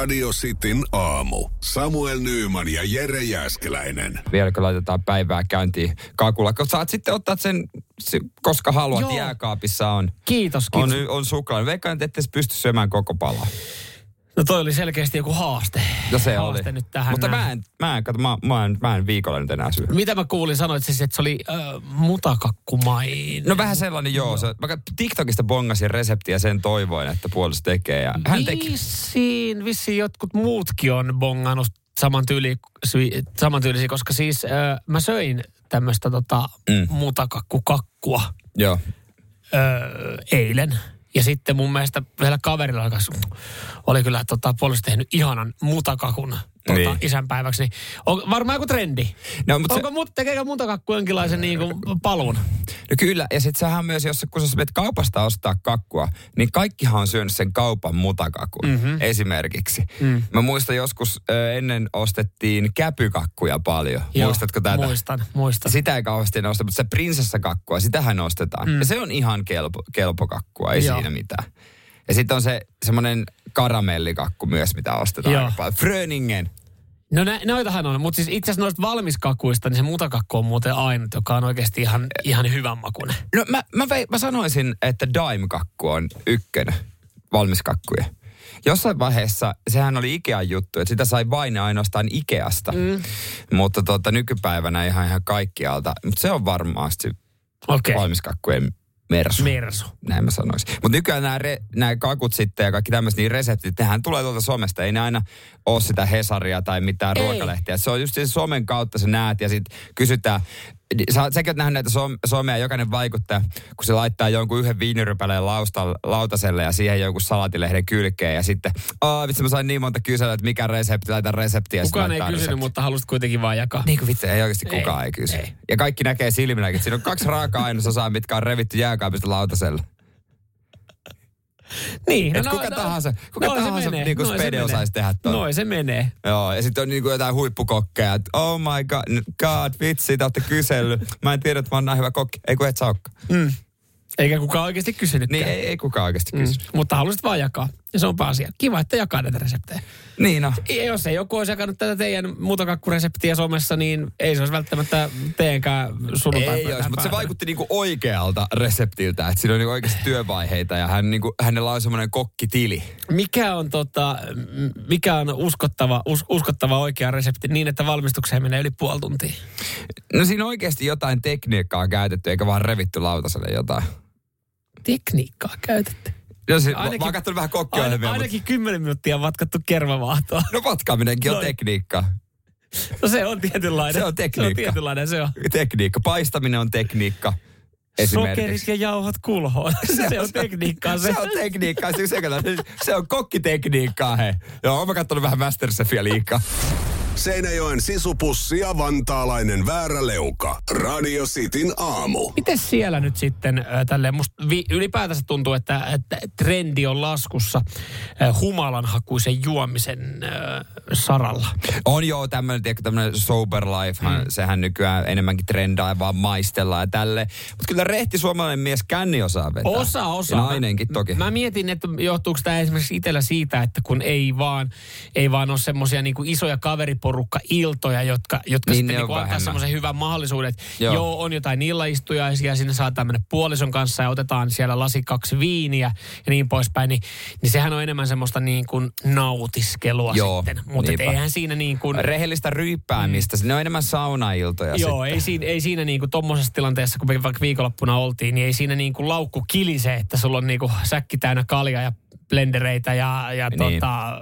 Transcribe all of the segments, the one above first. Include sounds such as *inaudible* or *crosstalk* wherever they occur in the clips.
Radio Cityn aamu. Samuel Nyyman ja Jere Jäskeläinen. Vieläkö laitetaan päivää käyntiin kakulla? Kun saat sitten ottaa sen, se- koska haluat, Joo. jääkaapissa on. Kiitos, On, kiitos. on suklaa. Veikkaan, että ette pysty syömään koko palaa. No toi oli selkeästi joku haaste. No se haaste oli. nyt tähän Mutta näin. mä en, mä en, kato, mä, mä, en, mä en viikolla nyt enää syö. Mitä mä kuulin, sanoit siis, että se oli äh, mutakakkumainen. No vähän sellainen joo. Se, mä TikTokista bongasin reseptiä sen toivoin, että puolesta tekee. Ja hän teki. Vissiin, vissiin jotkut muutkin on bongannut samantyyli, sy- samantyylisiä, koska siis äh, mä söin tämmöistä tota, Mm. mm. mutakakkukakkua Joo. öö, eilen. Ja sitten mun mielestä vielä kaverilla oli kyllä tota, puolesta tehnyt ihanan mutakakun tota, Niin. isänpäiväksi. Niin on varmaan joku trendi. No, mutta se- Onko mut, tekeekö mutakakku jonkinlaisen niin kuin, paluun? No kyllä, ja sitten sähän myös, jos kun sä menet kaupasta ostaa kakkua, niin kaikkihan on syönyt sen kaupan mutakakun mm-hmm. esimerkiksi. Mm. Mä muistan joskus ö, ennen ostettiin käpykakkuja paljon. Joo, Muistatko tätä? Muistan, muistan. Sitä ei kauheasti enää osta, mutta se prinsessakakkua, sitähän ostetaan. Mm. Ja se on ihan kelpo, kelpo kakkua, ei Joo. siinä mitään. Ja sitten on se semmoinen karamellikakku myös, mitä ostetaan Joo. aika paljon. Fröningen. No nä, noitahan on, mutta siis itse asiassa noista valmiskakuista, niin se mutakakku on muuten ainut, joka on oikeasti ihan, ihan hyvän makuinen. No mä, mä, vei, mä sanoisin, että Daim-kakku on ykkönen valmiskakkuja. Jossain vaiheessa, sehän oli Ikean juttu, että sitä sai vain ainoastaan Ikeasta. Mm. Mutta tota, nykypäivänä ihan ihan kaikkialta. Mutta se on varmasti. Okay. valmiskakkujen mersu. Mersu. Näin mä sanoisin. Mutta nykyään nämä, re, nämä kakut sitten ja kaikki tämmöiset niin reseptit, nehän tulee tuolta somesta. Ei ne aina ole sitä Hesaria tai mitään Ei. ruokalehtiä. Se on just se somen kautta sä näet ja sitten kysytään. Sä, säkin oot nähnyt näitä som, somea, jokainen vaikuttaa, kun se laittaa jonkun yhden viinirypäleen lausta, lautaselle ja siihen jonkun salatilehden kylkeen ja sitten, aah vitsi mä sain niin monta kyselyä, että mikä resepti, laita reseptiä. Kukaan ei kysynyt, resepti. mutta halusit kuitenkin vaan jakaa. Niin kuin vitsi, ei oikeasti kukaan ei, Ei, kysy. ei. Ja kaikki näkee silmilläkin, että siinä on kaksi raaka-ainesosaa, mitkä on revitty jääkaapista lautasella. Niin, Et kuka tahansa- kuka noin se tahansa menee, niinku se spede menee. osaisi tehdä ton. Noin se menee. Joo, ja sitten on niinku jotain huippukokkeja, että oh my god, god, vitsi, te olette kysellyt. Mä en tiedä, että mä oon näin hyvä kokki. Ei kun et olekaan. Mm. Eikä kukaan oikeasti kysynytkään. Niin ei, ei kukaan oikeasti mm. kysy. Mutta halusit vaan jakaa. Ja se on asia. Kiva, että jakaa näitä reseptejä. Niin no. Ja Jos ei joku olisi jakanut tätä teidän muutokakkureseptiä somessa, niin ei se olisi välttämättä teidänkään sunnuntai Ei olisi, mutta se vaikutti niinku oikealta reseptiltä, että siinä on niinku oikeasti työvaiheita ja hän niinku, hänellä on semmoinen kokkitili. Mikä on, tota, mikä on uskottava, us, uskottava oikea resepti niin, että valmistukseen menee yli puoli tuntia? No siinä on oikeasti jotain tekniikkaa käytetty, eikä vaan revitty lautaselle jotain. Tekniikkaa käytetty. Siis, Ainakin- mä oon katsonut vähän kokkiohjelmia, mutta ainakin 10 minuuttia on vatkattu kermavaahtoa. no vatkaaminenkin on Noin. tekniikkaa. No se on tietynlainen. Se on tekniikka. Se on tietynlainen, se on. Tekniikka. Paistaminen on tekniikka. Sokerit ja jauhot kulhoon. *laughs* Se, on tekniikkaa se. Se on tekniikkaa. Se, se, se on kokkitekniikkaa, he. Joo, mä kattonut vähän Masterchefia liikaa. Seinäjoen sisupussi ja vantaalainen vääräleuka. Radio Cityn aamu. Miten siellä nyt sitten äh, tälleen, musta vi, ylipäätänsä tuntuu, että, että trendi on laskussa äh, humalanhakuisen juomisen äh, saralla. On joo tämmöinen, tiedätkö, tämmöinen sober life, mm. sehän nykyään enemmänkin trendaa ja vaan maistellaan ja tälleen. Mutta kyllä rehti suomalainen mies känni osaa vetää. Osa, osa. Ja nainenkin toki. Mä mietin, että johtuuko tämä esimerkiksi itsellä siitä, että kun ei vaan, ei vaan ole semmoisia niinku isoja kaveriporukka-iltoja, jotka, jotka Niin, sitten niinku antaa semmoisen hyvän mahdollisuuden, että Joo. joo. on jotain illaistujaisia, sinne saattaa mennä puolison kanssa ja otetaan siellä lasi kaksi viiniä ja niin poispäin, niin, niin sehän on enemmän semmoista niin kuin nautiskelua Joo, sitten. Mutta eihän siinä niin kuin... Rehellistä ryyppäämistä. Mm. Ne on enemmän saunailtoja Joo, sitten. ei siinä, ei siinä niinku tommosessa tilanteessa, kun me vaikka viikonloppuna oltiin, niin ei siinä niinku laukku kilise, että sulla on niinku säkki täynnä kalja ja blendereitä ja, ja Niin. tota,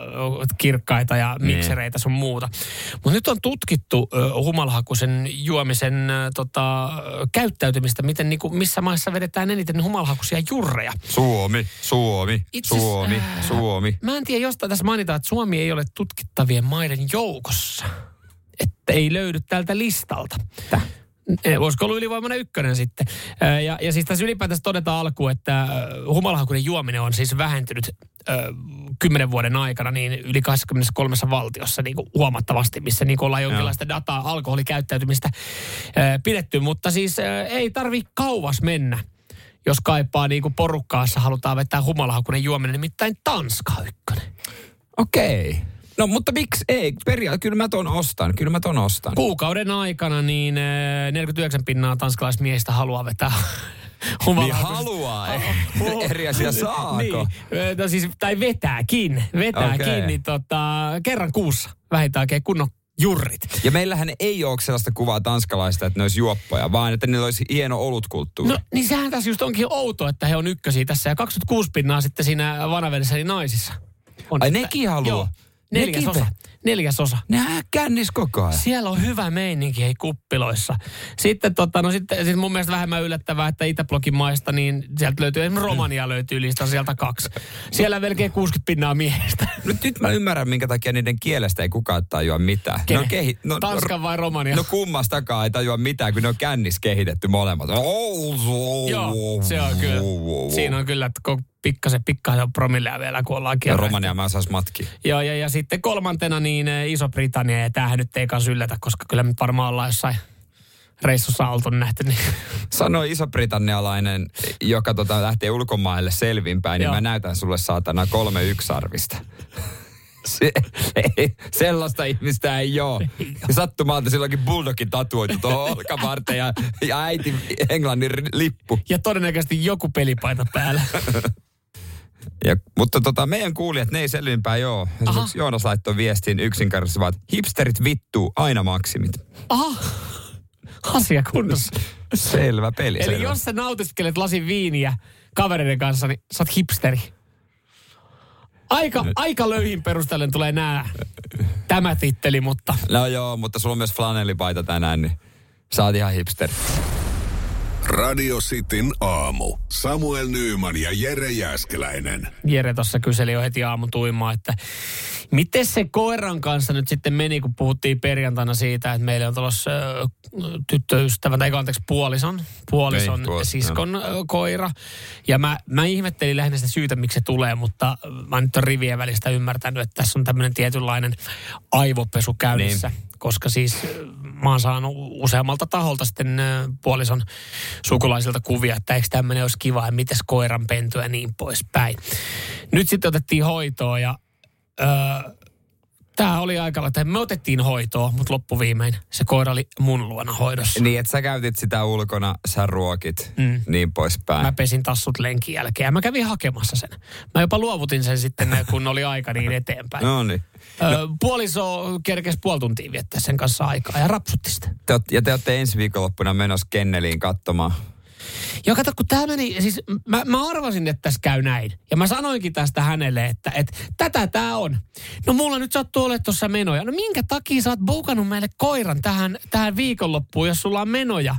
kirkkaita ja miksereitä sun muuta. Mutta nyt on tutkittu ö, humalhakuisen juomisen tota, käyttäytymistä, miten niinku, missä maissa vedetään eniten humalhakuisia jurreja. Suomi, Suomi, Itse Suomi, ää, Suomi. Mä en tiedä, jostain tässä mainitaan, että Suomi ei ole tutkittavien maiden joukossa. että ei löydy tältä listalta. Täh? Olisiko ollut ylivoimainen ykkönen sitten? Ja, ja siis tässä ylipäätänsä todetaan alkuun, että humalahakuinen juominen on siis vähentynyt kymmenen vuoden aikana niin yli 23 valtiossa niin kuin huomattavasti, missä niin kuin ollaan jonkinlaista dataa alkoholikäyttäytymistä ö, pidetty. Mutta siis ö, ei tarvi kauas mennä, jos kaipaa niin kuin porukkaassa halutaan vetää humalahakuinen juominen, nimittäin Tanska ykkönen. Okei. No mutta miksi ei? Periaatteessa kyllä mä ton ostan. Kyllä mä ton ostan. Kuukauden aikana niin ö, 49 pinnaa tanskalaismiehistä haluaa vetää *laughs* Niin humalahakuista. haluaa. *laughs* Eri asia saako. Niin, no siis, tai vetääkin, vetääkin, Okei. niin tota, kerran kuussa vähintäänkin kunnon jurrit. Ja meillähän ei ole sellaista kuvaa tanskalaista, että ne olisi juoppoja, vaan että niillä olisi hieno olutkulttuuri. No niin sehän tässä just onkin outo, että he on ykkösiä tässä ja 26 pinnaa sitten siinä vanavedessä eli naisissa. On, Ai että- nekin haluaa? Joo, neljäs Nekin osa. pe- Neljäs osa. Nehän kännis koko ajan. Siellä on hyvä meininki hei kuppiloissa. Sitten, tota, no sitten, sitten mun mielestä vähemmän yllättävää, että Itäblokin maista, niin sieltä löytyy, esimerkiksi Romania löytyy lista sieltä kaksi. Siellä melkein 60 pinnaa miehistä. Nyt, nyt mä ymmärrän, minkä takia niiden kielestä ei kukaan tajua mitään. Ne on kehi- no, Tanskan vai Romania? No kummastakaan ei tajua mitään, kun ne on kännis kehitetty molemmat. Joo, se on kyllä. Siinä on kyllä, että pikkasen, pikkasen promillea vielä, kun ollaan Ja kierretty. Romania mä sais matkia. Joo, ja, ja sitten kolmantena niin eh, Iso-Britannia, ja tämähän nyt ei kanssa yllätä, koska kyllä me varmaan ollaan jossain reissussa oltu nähty. Niin. Sanoi iso-britannialainen, joka tota, lähtee ulkomaille selvinpäin, niin Joo. mä näytän sulle saatana kolme yksarvista. Se, ei, sellaista ihmistä ei ole. Ja sattumalta silloinkin bulldogin tatuoitu tuohon olkavarteen ja, ja äiti Englannin lippu. Ja todennäköisesti joku pelipaita päällä. *laughs* Ja, mutta tota, meidän kuulijat, ne ei selvinpäin ole. Esimerkiksi Joonas laittoi viestiin yksinkertaisesti vaan, että hipsterit vittuu aina maksimit. Aha, asia kunnossa. Selvä peli. Eli selvä. jos sä nautiskelet lasin viiniä kavereiden kanssa, niin sä oot hipsteri. Aika, aika löyhin perustellen tulee nää, tämä titteli, mutta No joo, mutta sulla on myös flanellipaita tänään, niin sä oot ihan hipster. Radio Cityn aamu. Samuel Nyyman ja Jere Jäskeläinen. Jere tuossa kyseli jo heti aamutuimaa, että miten se koiran kanssa nyt sitten meni, kun puhuttiin perjantaina siitä, että meillä on tulossa ö, tyttöystävä, tai anteeksi puolison, puolison tuossa, siskon ö, koira. Ja mä, mä ihmettelin lähinnä sitä syytä, miksi se tulee, mutta mä nyt on rivien välistä ymmärtänyt, että tässä on tämmöinen tietynlainen aivopesu käynnissä. Niin. Koska siis mä oon saanut useammalta taholta sitten puolison sukulaisilta kuvia, että eikö tämmöinen olisi kiva ja mites koiran pentu ja niin poispäin. Nyt sitten otettiin hoitoa ja öö, tämä oli aika että me otettiin hoitoa, mutta loppuviimein se koira oli mun luona hoidossa. Niin, että sä käytit sitä ulkona, sä ruokit, mm. niin poispäin. Mä pesin tassut lenkin jälkeen ja mä kävin hakemassa sen. Mä jopa luovutin sen sitten, kun oli aika niin eteenpäin. No niin. Öö, puoliso kerkesi puoli tuntia viettää sen kanssa aikaa ja rapsutti sitä. Te, oot- ja te olette ensi viikonloppuna menossa kenneliin katsomaan. Joo, kato, kun tämä meni, siis mä, mä arvasin, että tässä käy näin. Ja mä sanoinkin tästä hänelle, että, että tätä tämä on. No mulla nyt sattuu olemaan tuossa menoja. No minkä takia sä oot bookannut meille koiran tähän, tähän viikonloppuun, jos sulla on menoja?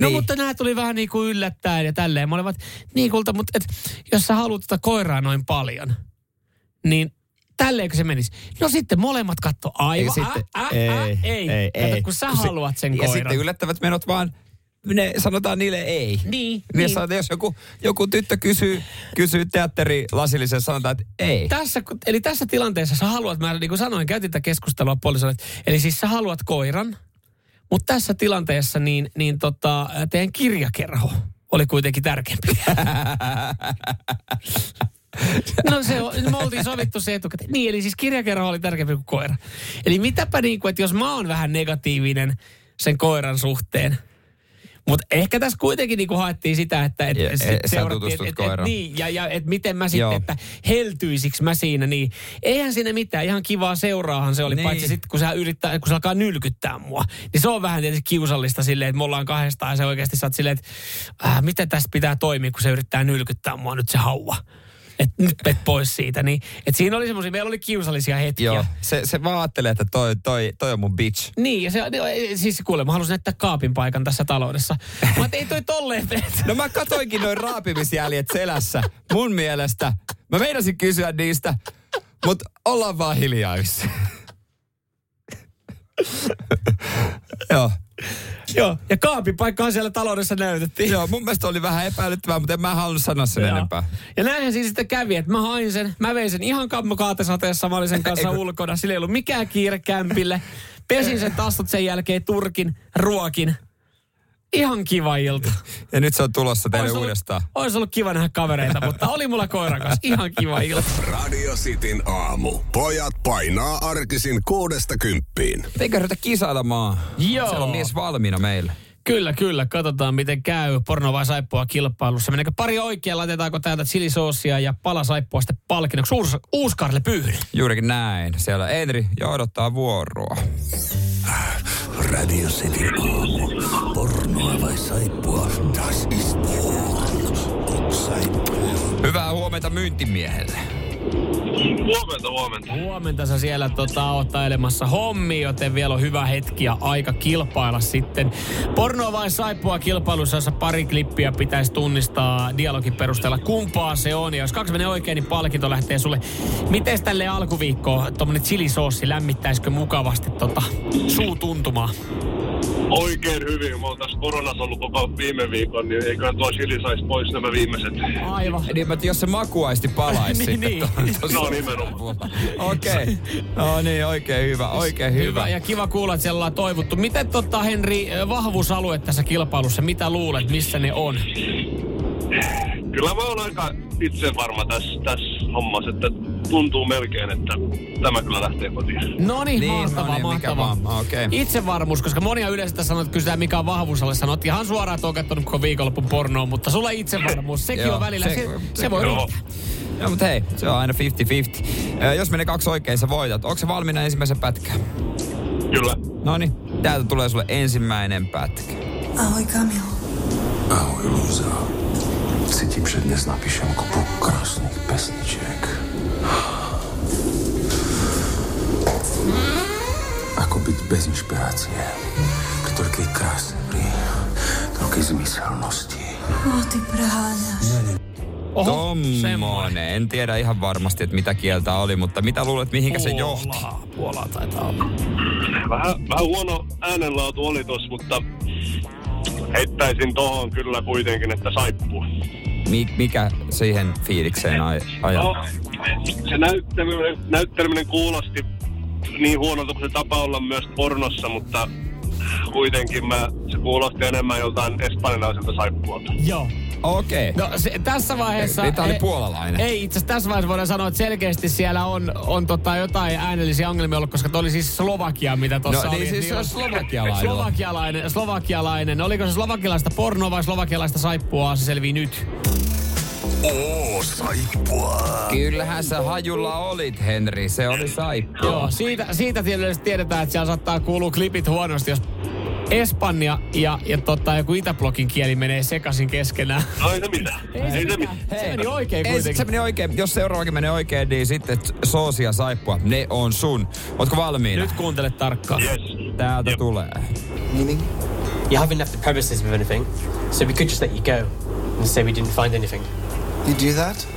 No Niin. mutta nämä tuli vähän niin kuin yllättäen ja tälleen. Mä olin niin kulta, mutta et, jos sä haluat tätä koiraa noin paljon, niin tälleenkö se menisi? No sitten molemmat katto aivan. Ei sitten- ä, ä, ei, ä, ei. ei, Kato, ei. kun sä Kun se- haluat sen Ja koiran. sitten yllättävät menot vaan, ne sanotaan niille ei. Niin, Niin. niin. Jos, jos joku, joku tyttö kysyy, kysyy teatterilasillisen, sanotaan, että ei. tässä, eli tässä tilanteessa sä haluat, mä niin kuin sanoin, käytin tätä keskustelua puolisolle, eli siis sä haluat koiran, mutta tässä tilanteessa niin, niin tota, teidän kirjakerho oli kuitenkin tärkeämpi. *laughs* No se on, me oltiin sovittu se etukäteen. Niin, eli siis kirjakerho oli tärkeämpi kuin koira. Eli mitäpä niin kuin, että jos mä oon vähän negatiivinen sen koiran suhteen, mutta ehkä tässä kuitenkin niinku haettiin sitä, että et, Ja, sit seurattiin, et, et, et, niin, ja, ja et miten mä sitten, että heltyisikö mä siinä, niin eihän siinä mitään, ihan kivaa seuraahan se oli, Niin. paitsi sitten kun, sä yrittää, kun se alkaa nylkyttää mua, niin se on vähän tietysti kiusallista silleen, että me ollaan kahdestaan ja se oikeasti sä oot silleen, että äh, miten tästä pitää toimia, kun se yrittää nylkyttää mua nyt se hauva. Että nyt et pois siitä. Niin, et siinä oli semmoisia, meillä oli kiusallisia hetkiä. Joo, se, se vaan ajattelee, että toi, toi, toi on mun bitch. Niin, ja se, siis kuule, mä halusin näyttää kaapin paikan tässä taloudessa. Mä et, ei toi tolleen. No mä katoinkin noin raapimisjäljet selässä. Mun mielestä. Mä meinasin kysyä niistä, mutta ollaan vaan hiljaa. Joo. Joo, ja kaapipaikkahan siellä taloudessa näytettiin. Joo, mun mielestä oli vähän epäilyttävää, mutta en mä halunnut sanoa sen Joo. enempää. Ja näinhän siis sitten kävi, että mä hain sen, mä vein sen ihan kammokaatesateessa, mä olin sen *laughs* kanssa ulkona, sillä ei ollut mikään kiire kämpille. Pesin sen tastot sen jälkeen turkin, ruokin. Ihan kiva ilta. *laughs* Ja nyt se on tulossa teille Ois ollut- uudestaan. Ois ollut kiva nähdä kavereita, mutta oli mulla koiran kanssa ihan kiva ilta. *laughs* Radio Cityn aamu. Pojat painaa arkisin kuudesta kymppiin. Eikö ruveta kisailemaan? Joo. Siellä on mies valmiina meille. Kyllä, kyllä. Katsotaan, miten käy porno vai saippua kilpailussa. Meneekö pari oikein? Laitetaanko täältä chilisoosia ja pala saippua sitten palkinnoksi? Uus, Uuskarle Pyyhden. Juurikin näin. Siellä Enri jo odottaa vuoroa. Radio Cityn aamu. Pornoa vai saippua? Das ist porn. Hyvää huomenta myyntimiehelle. Huomenta, huomenta. Huomenta sä siellä tota, ottailemassa hommi, joten vielä on hyvä hetki ja aika kilpailla sitten. Porno vai saippua kilpailussa, jossa pari klippiä pitäisi tunnistaa dialogin perusteella, kumpaa se on. Ja jos kaksi menee oikein, niin palkinto lähtee sulle. Miten tälle alkuviikkoon tuommoinen chilisoosi lämmittäisikö mukavasti tota suutuntumaa? Oikein hyvin. Mä oon tässä koronassa ollut koko viime viikon, niin eiköhän tuo chili saisi pois nämä viimeiset. Aivan. Niin, mutta jos se makuaisti palaisi *laughs* Niin, sitten. niin. No, nimenomaan. Okei. Okay. No niin, oikein hyvä, oikein hyvä. Hyvä. Ja kiva kuulla, että siellä ollaan toivottu. Miten tota, Henri, vahvuusalue tässä kilpailussa, mitä luulet, missä ne on? Kyllä mä oon aika itse varma tässä, tässä hommassa, että tuntuu melkein, että tämä kyllä lähtee kotiin. No niin, Niin, mahtavaa, no niin, mikä mahtavaa. vaan, okei. Itsevarmuus, koska monia yleensä tässä sanoo, että kysytään mikä on vahvuusalle. Sanot ihan suoraan, että on katsonut koko viikonloppun pornoa, mutta sulla itsevarmuus, sekin Joo, on välillä, se- se, se, se- voi Joo. riittää. Joo, mutta hei, se on aina 50-50. Ö, Jos menee kaksi oikein, sä voitat. Onko se valmiina ensimmäisen pätkän? Kyllä. No niin, täältä tulee sulle ensimmäinen pätkä. Ahoj, Kamil. Ahoj, Luza. Si ti přednes napíšem kopu krásných pesniček. Ako byť bez inšpirácie. Pri toľkej kráse, pri toľkej zmyselnosti. Oh, ty preháňaš. Oho, semmoinen. Tommonen. En tiedä ihan varmasti, että mitä kieltä oli, mutta mitä luulet, mihinkä se johti? Puolaa taitaa olla. Vähän, vähän huono äänenlaatu oli tossa, mutta heittäisin tohon kyllä kuitenkin, että saippua. Mi- mikä siihen fiilikseen aj- ajaa? No, se näytteleminen, näytteleminen kuulosti niin huonolta kuin se tapa olla myös pornossa, mutta kuitenkin mä, se kuulosti enemmän joltain espanjalaiselta saippualta. Joo. Okei. No se, tässä vaiheessa... Ei, oli ei- puolalainen. Ei, itse asiassa tässä vaiheessa voidaan sanoa, että selkeästi siellä on, on tota jotain äänellisiä ongelmia ollut, koska toi oli siis Slovakia, mitä tuossa No oli. niin, siis se on slovakialainen. Slovakialainen, slovakialainen. Oliko se slovakialaista pornoa vai slovakialaista saippua, se selvii nyt. Oo, saippua. Kyllähän sä hajulla olit, Henri. Se oli saippu. Joo, siitä, siitä tietysti tiedetään, että siellä saattaa kuulua klipit huonosti, jos Espanja ja, ja tota, joku Itäblokin kieli menee sekaisin keskenään. No ei se mitään. Ei, se mitään. Se meni oikein Ei, kuitenkin. se meni oikein. Jos seuraavakin menee oikein, niin sitten soosi ja saippua, ne on sun. Ootko valmiina? Nyt kuuntele tarkkaan. Yes. Täältä Jep. tulee. Meaning? You haven't left the premises with anything, so we could just let you go and say we didn't find anything. You do that?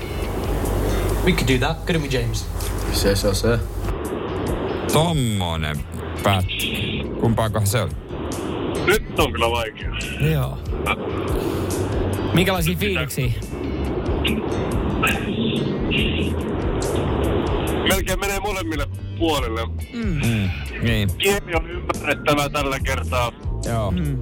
We could do that, couldn't we, James? Se, se, se. Tommonen pätkä. Kumpaakohan se oli? Nyt on kyllä vaikea. Joo. Minkälaisia fiiliksiä? Melkein menee molemmille puolille. Niin, Kieli on ymmärrettävä tällä kertaa. joo. Mm.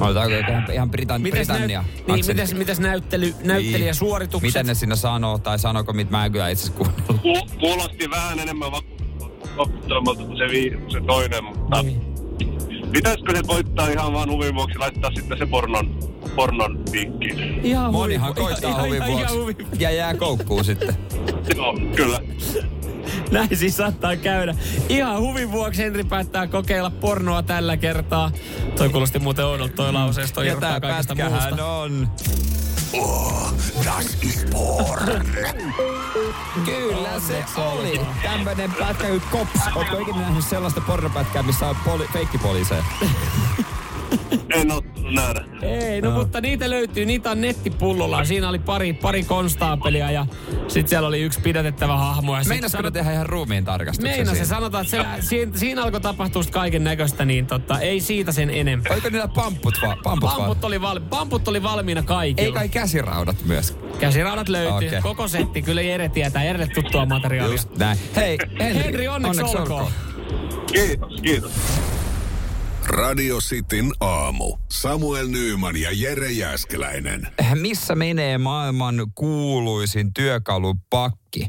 Otetaanko ihan, ihan Britan, Mites, Britannia? näyt, niin, mites, mites näyttely, näyttelijäsuoritukset? Miten ne siinä sanoo, tai sanoko, mitä mä en kyllä itse asiassa kuunnellut. Ku- kuulosti vähän enemmän vakuuttavammalta kuin se, vi- se toinen, mutta Niin. Pitäisikö se koittaa ihan vaan huvin vuoksi laittaa sitten se pornon, pornon piikkiin? Ihan Monihan huvi- koittaa ihan- huvin ihan- ihan vuoksi. huvin- Ja jää koukkuun sitten. *laughs* Joo, kyllä. Näin siis saattaa käydä. Ihan huvin vuoksi Henri päättää kokeilla pornoa tällä kertaa. Toi kuulosti muuten oudolta toi lauseesta. Toi Ja tää kaikesta muusta. on. Oh, das ist porn. Kyllä se oli. Tämmönen pätkä kuin Kops. Ootko ikinä nähnyt sellaista pornopätkää, missä on poli- feikkipoliiseja? En oo nähdä. Ei, no, mutta niitä löytyy, niitä on nettipullolla. Siinä oli pari, pari konstaapelia ja sitten siellä oli yksi pidätettävä hahmo. Ja sit Meinasko ne tehdä ihan ruumiin tarkastuksen Meina se siinä? sanotaan, että se, siinä, siinä alkoi tapahtua sit kaiken näköistä, niin tota, ei siitä sen enempää. Oliko niillä pamput, va- pamput, Pamput vaan? oli, val, pamput oli valmiina kaikilla. Ei kai käsiraudat myös. Käsiraudat löytyy. Okay. Koko setti. Kyllä Jere tietää. Jere tuttua materiaalia. Just näin. Hei, Henri, Henri, onneksi, olkoon. Kiitos, kiitos. Radio Cityn aamu. Samuel Nyyman ja Jere Jäskeläinen. Missä menee maailman kuuluisin työkalupakki?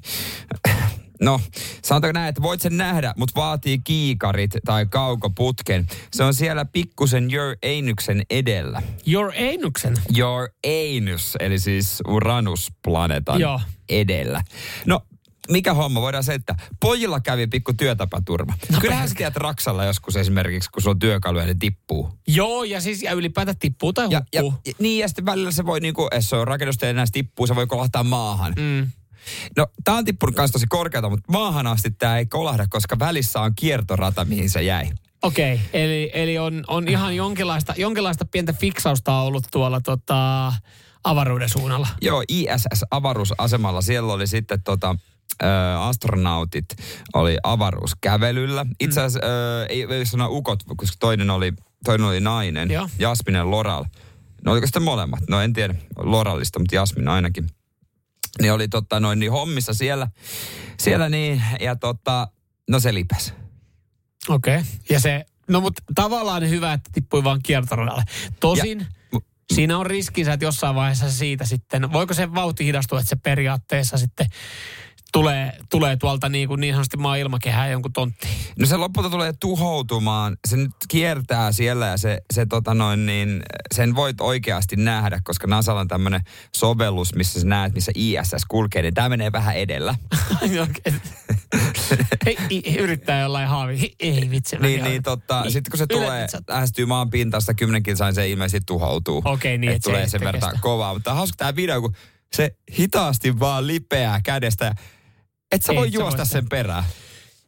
No, sanotaanko näin, että voit sen nähdä, mutta vaatii kiikarit tai kaukoputken. Se on siellä pikkusen Your Einyksen edellä. Your Einuksen. Your Anus, eli siis Uranus-planeetan Joo. edellä. No, mikä homma, voidaan selittää. Pojilla kävi pikku työtapaturma. No, Kyllähän sä tiedät Raksalla joskus esimerkiksi, kun sulla on työkalu ja ne tippuu. Joo, ja siis ja ylipäätään tippuu tai Ja, ja, hukkuu. ja, niin, ja sitten välillä se voi, niinku, jos se on rakennusta ja näistä tippuu, se voi kolahtaa maahan. Mm. No, tää on tippunut kanssa tosi korkealta, mutta maahan asti tää ei kolahda, koska välissä on kiertorata, mihin se jäi. Okei, okay, eli, eli on, on ihan jonkinlaista, jonkinlaista pientä fiksausta ollut tuolla tota, avaruuden suunnalla. Joo, ISS-avaruusasemalla siellä oli sitten tota, ö, astronautit oli avaruuskävelyllä. Itse asiassa ö, ei, ei sano ukot, koska toinen oli, toinen oli nainen, Joo. Jasminen Loral. No oliko sitten molemmat? No en tiedä Loralista, mutta Jasmin ainakin. Niin oli tota, noin niin hommissa siellä, siellä niin, ja tota, no se lipes. Okei. Okay. Ja se, no mutta tavallaan hyvä, että tippui vaan kiertoradalle. Tosin Ja- siinä on riskinsä, että jossain vaiheessa siitä sitten, voiko se vauhti hidastua, että se periaatteessa sitten tulee, tulee tuolta niin, kuin niin sanotusti maan ilmakehään jonkun tonttiin. No se lopulta tulee tuhoutumaan. Se nyt kiertää siellä ja se, se tota noin niin, sen voit oikeasti nähdä, koska NASAlla on tämmöinen sovellus, missä sä näet, missä ISS kulkee, niin tämä menee vähän edellä. Hei, yrittää jollain haavi. Ei vitsi. niin, niin totta, Niin, sitten kun se tulee, lähestyy maan pintaista kymmenen kilsain, se ilmeisesti tuhoutuu. Okei, niin, Et et se tulee sen verran kovaa. Mutta hauska tämä video, kun se hitaasti vaan lipeää kädestä. ja Et sä voi sä juosta voit sen perään.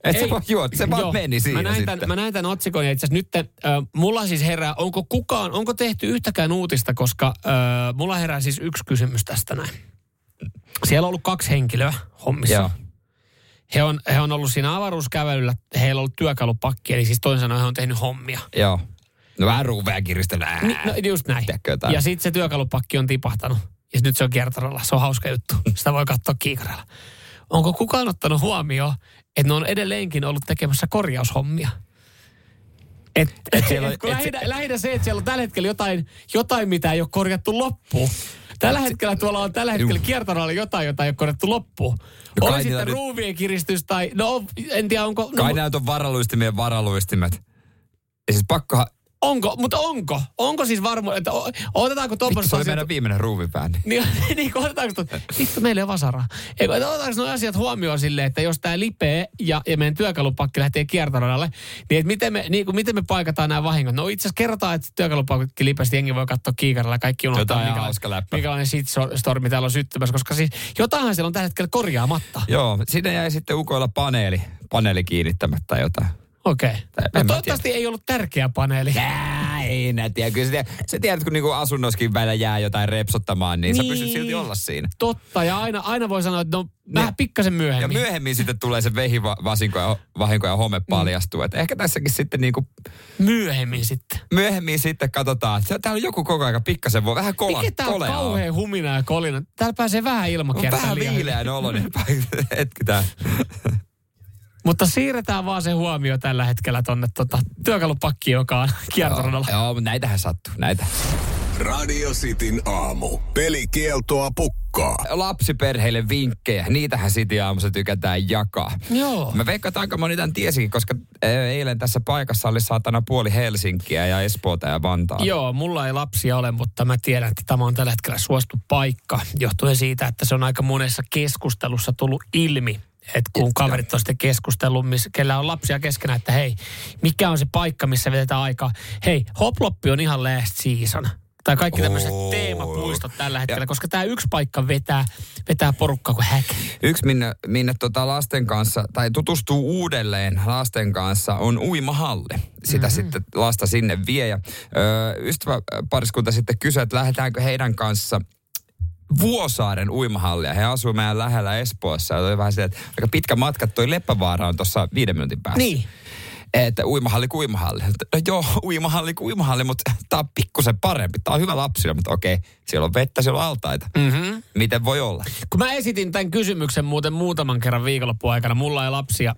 Et sä Ei. voi juosta, se vaan Joo. meni siinä mä näin, sitten. tämän, mä näin tämän otsikon ja itse asiassa nyt äh, mulla siis herää, onko kukaan, onko tehty yhtäkään uutista, koska äh, mulla herää siis yksi kysymys tästä näin. Siellä on ollut kaksi henkilöä hommissa. Joo. He on, he on ollut siinä avaruuskävelyllä, heillä on ollut työkalupakki, eli siis toisin sanoen he on tehnyt hommia. Joo. No vähän ruuvea kiristellä. Ni, no just näin. Ja sitten se työkalupakki on tipahtanut. Ja nyt se on kiertoralla. Se on hauska juttu. Sitä voi katsoa kiikarilla. Onko kukaan ottanut huomioon, että ne on edelleenkin ollut tekemässä korjaushommia? Et, et siellä on- et, kun et lähinnä, lähinnä se, että siellä on tällä hetkellä jotain, jotain, mitä ei ole korjattu loppuun. Tällä hetkellä tuolla on tällä hetkellä kiertoralla jotain, jota ei ole korjattu loppuun. No Oli sitten nyt- ruuvien kiristys tai, no en tiedä onko, no, Kai näyt on varaluistimien varaluistimet. Ja siis pakkohan, onko, mutta onko? Onko siis varma, että o- otetaanko se oli meidän viimeinen ruuvipää. Niin. Niin, *laughs* niin otetaanko vittu meillä ei ole vasaraa. Eikö, otetaanko nuo asiat huomioon silleen, että jos tämä lipee ja, ja meidän työkalupakki lähtee kiertoradalle, niin että miten me, niin kuin, miten me paikataan nämä vahingot? No itse asiassa kerrotaan, että työkalupakki lipesi, jengi voi katsoa kiikarilla kaikki unohtaa, mikä, läppä. minkälainen shitstormi täällä on syttymässä, koska siis jotainhan siellä on tällä hetkellä korjaamatta. Joo, sinne jäi sitten ukoilla paneeli, paneeli kiinnittämättä tai jotain. Okei. en No toivottavasti ei ollut tärkeä paneeli. Jää, ei nää tiedä. Kyllä sä tiedät, sä tiedät kun niinku asunnossakin välillä jää jotain repsottamaan, niin, niin. sä pystyt silti olla siinä. Totta, ja aina, aina voi sanoa, että no vähän pikkasen Ja myöhemmin. myöhemmin sitten tulee se vehivasinko ja, vahinko ja home paljastuu. Et ehkä tässäkin sitten niinku myöhemmin sitten. myöhemmin sitten katsotaan, täällä on joku koko aika pikkasen voi vähän kola, Mikä täällä on kauhean humina ja kolina? Täällä pääsee vähän On ilmakiertoa vähän liian viileä hyvin. oloinen *laughs* hetki tää. *laughs* Mutta siirretään vaan se huomio tällä hetkellä tonne tota, työkalupakki, joka on *laughs* kiertoradalla. Joo, mutta näitähän sattuu, näitä. Radio Cityn aamu. Pelikieltoa pukkaa. Lapsiperheille vinkkejä, niitähän City aamussa tykätään jakaa. Joo. Mä veikkaan, että aika moni tämän tiesikin, koska äh, eilen tässä paikassa oli saatana puoli Helsinkiä ja Espoota ja Vantaata. Joo, mulla ei lapsia ole, mutta mä tiedän, että tämä on tällä hetkellä suosittu paikka, johtuen siitä, että se on aika monessa keskustelussa tullut ilmi. Että kun kaverit on sitten keskustellut, missä, kellä on lapsia keskenään, että hei, mikä on se paikka, missä vedetään aikaa. Hei, hoploppi on ihan last season. Tai kaikki tämmöiset Oo. teemapuistot tällä hetkellä, koska tämä yksi paikka vetää, vetää porukkaa kuin häkä. Yksi, minne, minne tota lasten kanssa, tai tutustuu uudelleen lasten kanssa, on uimahalli. Sitä mm-hmm. sitten lasta sinne vie. Ja, ö, ystäväpariskunta sitten kysyi, että lähdetäänkö heidän kanssa Vuosaaren uimahallia. He asuu meidän lähellä Espoossa. Ja oli vähän silleen, että aika pitkä matka. Toi Leppävaara on tuossa viiden minuutin päässä. Niin. Että uimahalli kuin uimahalli. No joo, uimahalli kuin uimahalli, mutta tää on pikkusen parempi. Tää on hyvä lapsille, mutta okei, siellä on vettä, siellä on altaita. Mm-hmm. Miten voi olla? Kun mä esitin tämän kysymyksen muuten muutaman kerran viikonloppuaikana, mulla ei lapsia,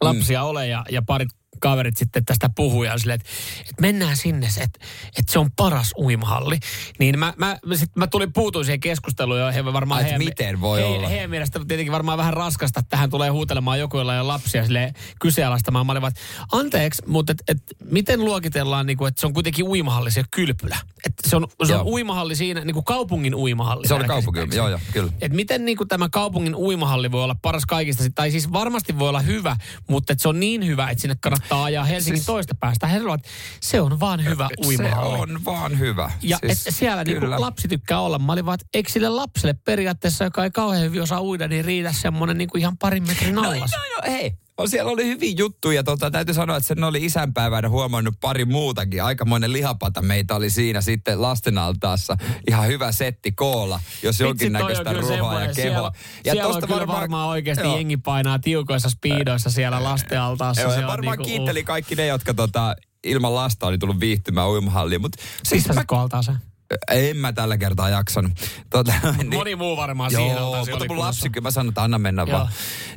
lapsia mm. ole ja, ja parit kaverit sitten tästä puhuu ja silleen, että, että mennään sinne, että, että se on paras uimahalli. Niin mä, mä, sit mä tulin, puutuin siihen keskusteluun ja he varmaan... Ai, heidän, miten voi he, olla? Heidän mielestä tietenkin varmaan vähän raskasta, että tähän tulee huutelemaan joku, jolla ei ole lapsia sille kyseenalaistamaan. Mä olin vaan, että anteeksi, mutta et, et, miten luokitellaan, niin kuin, että se on kuitenkin uimahalli, se kylpylä. Että se on, se on uimahalli siinä, niin kuin kaupungin uimahalli. Se kaupunki, käsittääkseni. joo joo, kyllä. Et miten niin kuin tämä kaupungin uimahalli voi olla paras kaikista, tai siis varmasti voi olla hyvä, mutta se on niin hyvä, että sinne kannattaa ajaa Helsingin siis, toista päästä. He sanovat, että se on vaan hyvä uimahalli. Se on vaan hyvä. Ja siis, et siellä niin kyllä. lapsi tykkää olla. Mä olin vaan, että eikö sille lapselle periaatteessa, joka ei kauhean hyvin osaa uida, niin riitä semmoinen niin kuin ihan parin metrin allas. No, no, hei. Siellä oli hyviä juttuja. Tota, täytyy sanoa, että sen oli isänpäivänä huomannut pari muutakin. Aikamoinen lihapata meitä oli siinä sitten lastenaltaassa. Ihan hyvä setti koolla, jos jonkinnäköistä ruhoa ja kehoa. Siellä, siellä on kyllä varmaan, varmaan oikeasti joo. jengi painaa tiukoissa speedoissa siellä lastenaltaassa. Joo, Se ja varmaan niinku, kiitteli kaikki ne, jotka tota, ilman lasta oli tullut viihtymään uimahalliin. Mutta siis mä, Pistäisitkö altaaseen? En mä tällä kertaa jaksanut. Tota, *laughs* niin, Moni muu varmaan siihen Joo, altaaseen mutta oli mun lapsi, kyllä mä sanon, että anna mennä Joo. vaan.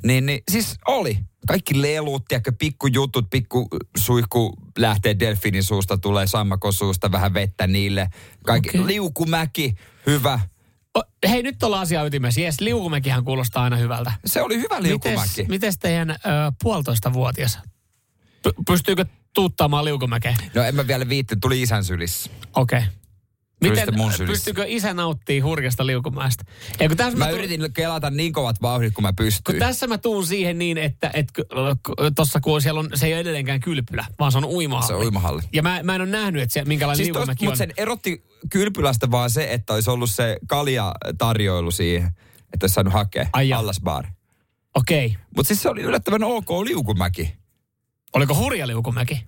Niin, niin, siis oli. Kaikki lelut, tiedätkö, pikkujutut, pikku suihku lähtee delfiinin suusta, tulee sammakon suusta, vähän vettä niille. Kaikki, okay. liukumäki, hyvä. O, hei, nyt ollaan asia ytimessä. Jes, liukumäkihän kuulostaa aina hyvältä. Se oli hyvä liukumäki. Mites, mites teidän ö, puolitoista vuotias? P- pystyykö tuuttaamaan liukumäkeen? No en mä vielä viitti, tuli isän sylissä. Okei. Okay. Miten, mun pystyykö isä nauttii hurjasta liukumäestä? Eikö tässä Mä tuun- yritin kelata niin kovat vauhdit, kun mä kun pystyin. tässä mä tuun siihen niin, että et, tuossa kun siellä on, se ei ole edelleenkään kylpylä, vaan se on uimahalli. Se on uimahalli. Ja mä, mä en ole nähnyt, että se, minkälainen Siis liukumäki on. mutta sen erotti kylpylästä vaan se, että olisi ollut se kalja-tarjoilu siihen, että olisi saanut hakea Ai jaa. allasbaari. Okei. Mutta siis se oli yllättävän ok liukumäki. Oliko hurja liukumäki?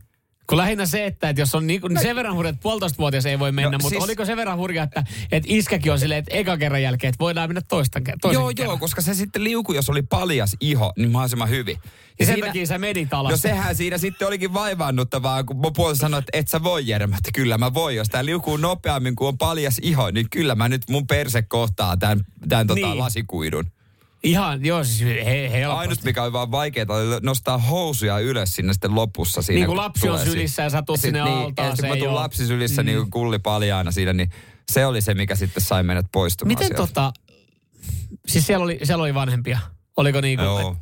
Kun lähinnä se, että, että jos on niin, niin sen verran hurja, että puolitoistavuotias ei voi mennä, No, mutta siis- oliko sen verran hurja, että, että iskäkin on silleen, että eka kerran jälkeen, että voidaan mennä toista, toisen Joo, kerran. joo, koska se sitten liuku, jos oli paljas iho, niin mahdollisimman hyvin. Ja sen takia sä menit alas. No sehän siinä sitten olikin vaivaannuttavaa, kun mun puolesta sanoi, että et sä voi Jeremä, että kyllä mä voin. Jos tää liukuu nopeammin kuin on paljas iho, niin kyllä mä nyt mun perse kohtaa tämän, tämän tota Niin. lasikuidun. Ihan, joo, siis he, helposti. Ainut, mikä oli vaan vaikeaa, oli nostaa housuja ylös sinne sitten lopussa. Siinä, Niin kuin lapsi on sylissä ja sä Sit sinne niin, altaaseen, ja sit kun mä tuun lapsi sylissä, Mm. niin kuin kulli paljaana siinä, niin se oli se, mikä sitten sai meidät poistumaan Miten sieltä. tota, siis siellä oli, siellä oli vanhempia. Oliko Joo.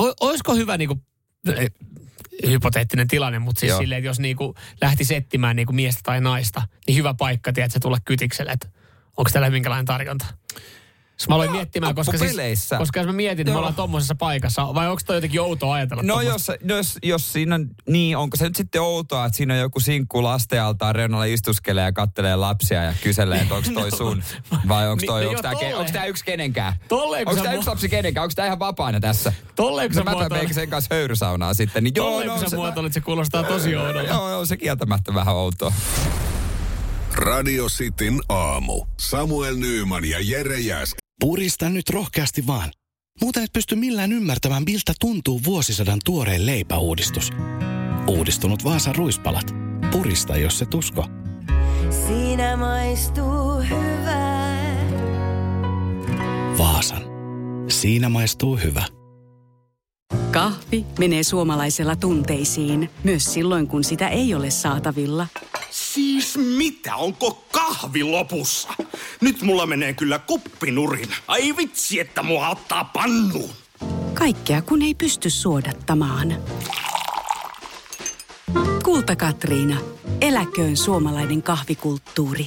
o, olisiko hyvä niinku, eh, hypoteettinen tilanne, mutta siis Joo. silleen, että jos niinku lähti settimään niinku miestä tai naista, niin hyvä paikka, tiedät, se tulla kytikselle, että onko täällä minkälainen tarjonta. Mä aloin miettimään, koska, siis, koska jos mä mietin, että me Joo. ollaan tommosessa paikassa, vai onko toi jotenkin outoa ajatella? No jos, jos, jos siinä on, niin onko se nyt sitten outoa, että siinä on joku sinkku lastenaltaan reunalla istuskelee ja kattelee lapsia ja kyselee, että onko toi *laughs* sun vai onko Niin, toi, no onko tää, onks tää yksi kenenkään? Tolleen, Onko tää yksi lapsi kenenkään? Onko tää ihan vapaana tässä? Tolleen, kun No mä muotoilet- sen kanssa höyrysaunaan sitten. Niin joo, Tolleen, no, kun sä se, muotoilet, se kuulostaa tosi oudolta. Joo, joo, se kieltämättä vähän outoa. Radio Cityn aamu. Samuel Nyyman ja Jere Jäskä. Purista nyt rohkeasti vaan. Muuten et pysty millään ymmärtämään, miltä tuntuu vuosisadan tuoreen leipäuudistus. Uudistunut Vaasan ruispalat. Purista, jos se tusko. Siinä maistuu hyvää. Vaasan. Siinä maistuu hyvä. Kahvi menee suomalaisella tunteisiin, myös silloin kun sitä ei ole saatavilla. Siis mitä? Onko kahvi lopussa? Nyt mulla menee kyllä kuppinurin. Ai vitsi, että mua ottaa pannuun. Kaikkea kun ei pysty suodattamaan. Kulta Katriina. Eläköön suomalainen kahvikulttuuri.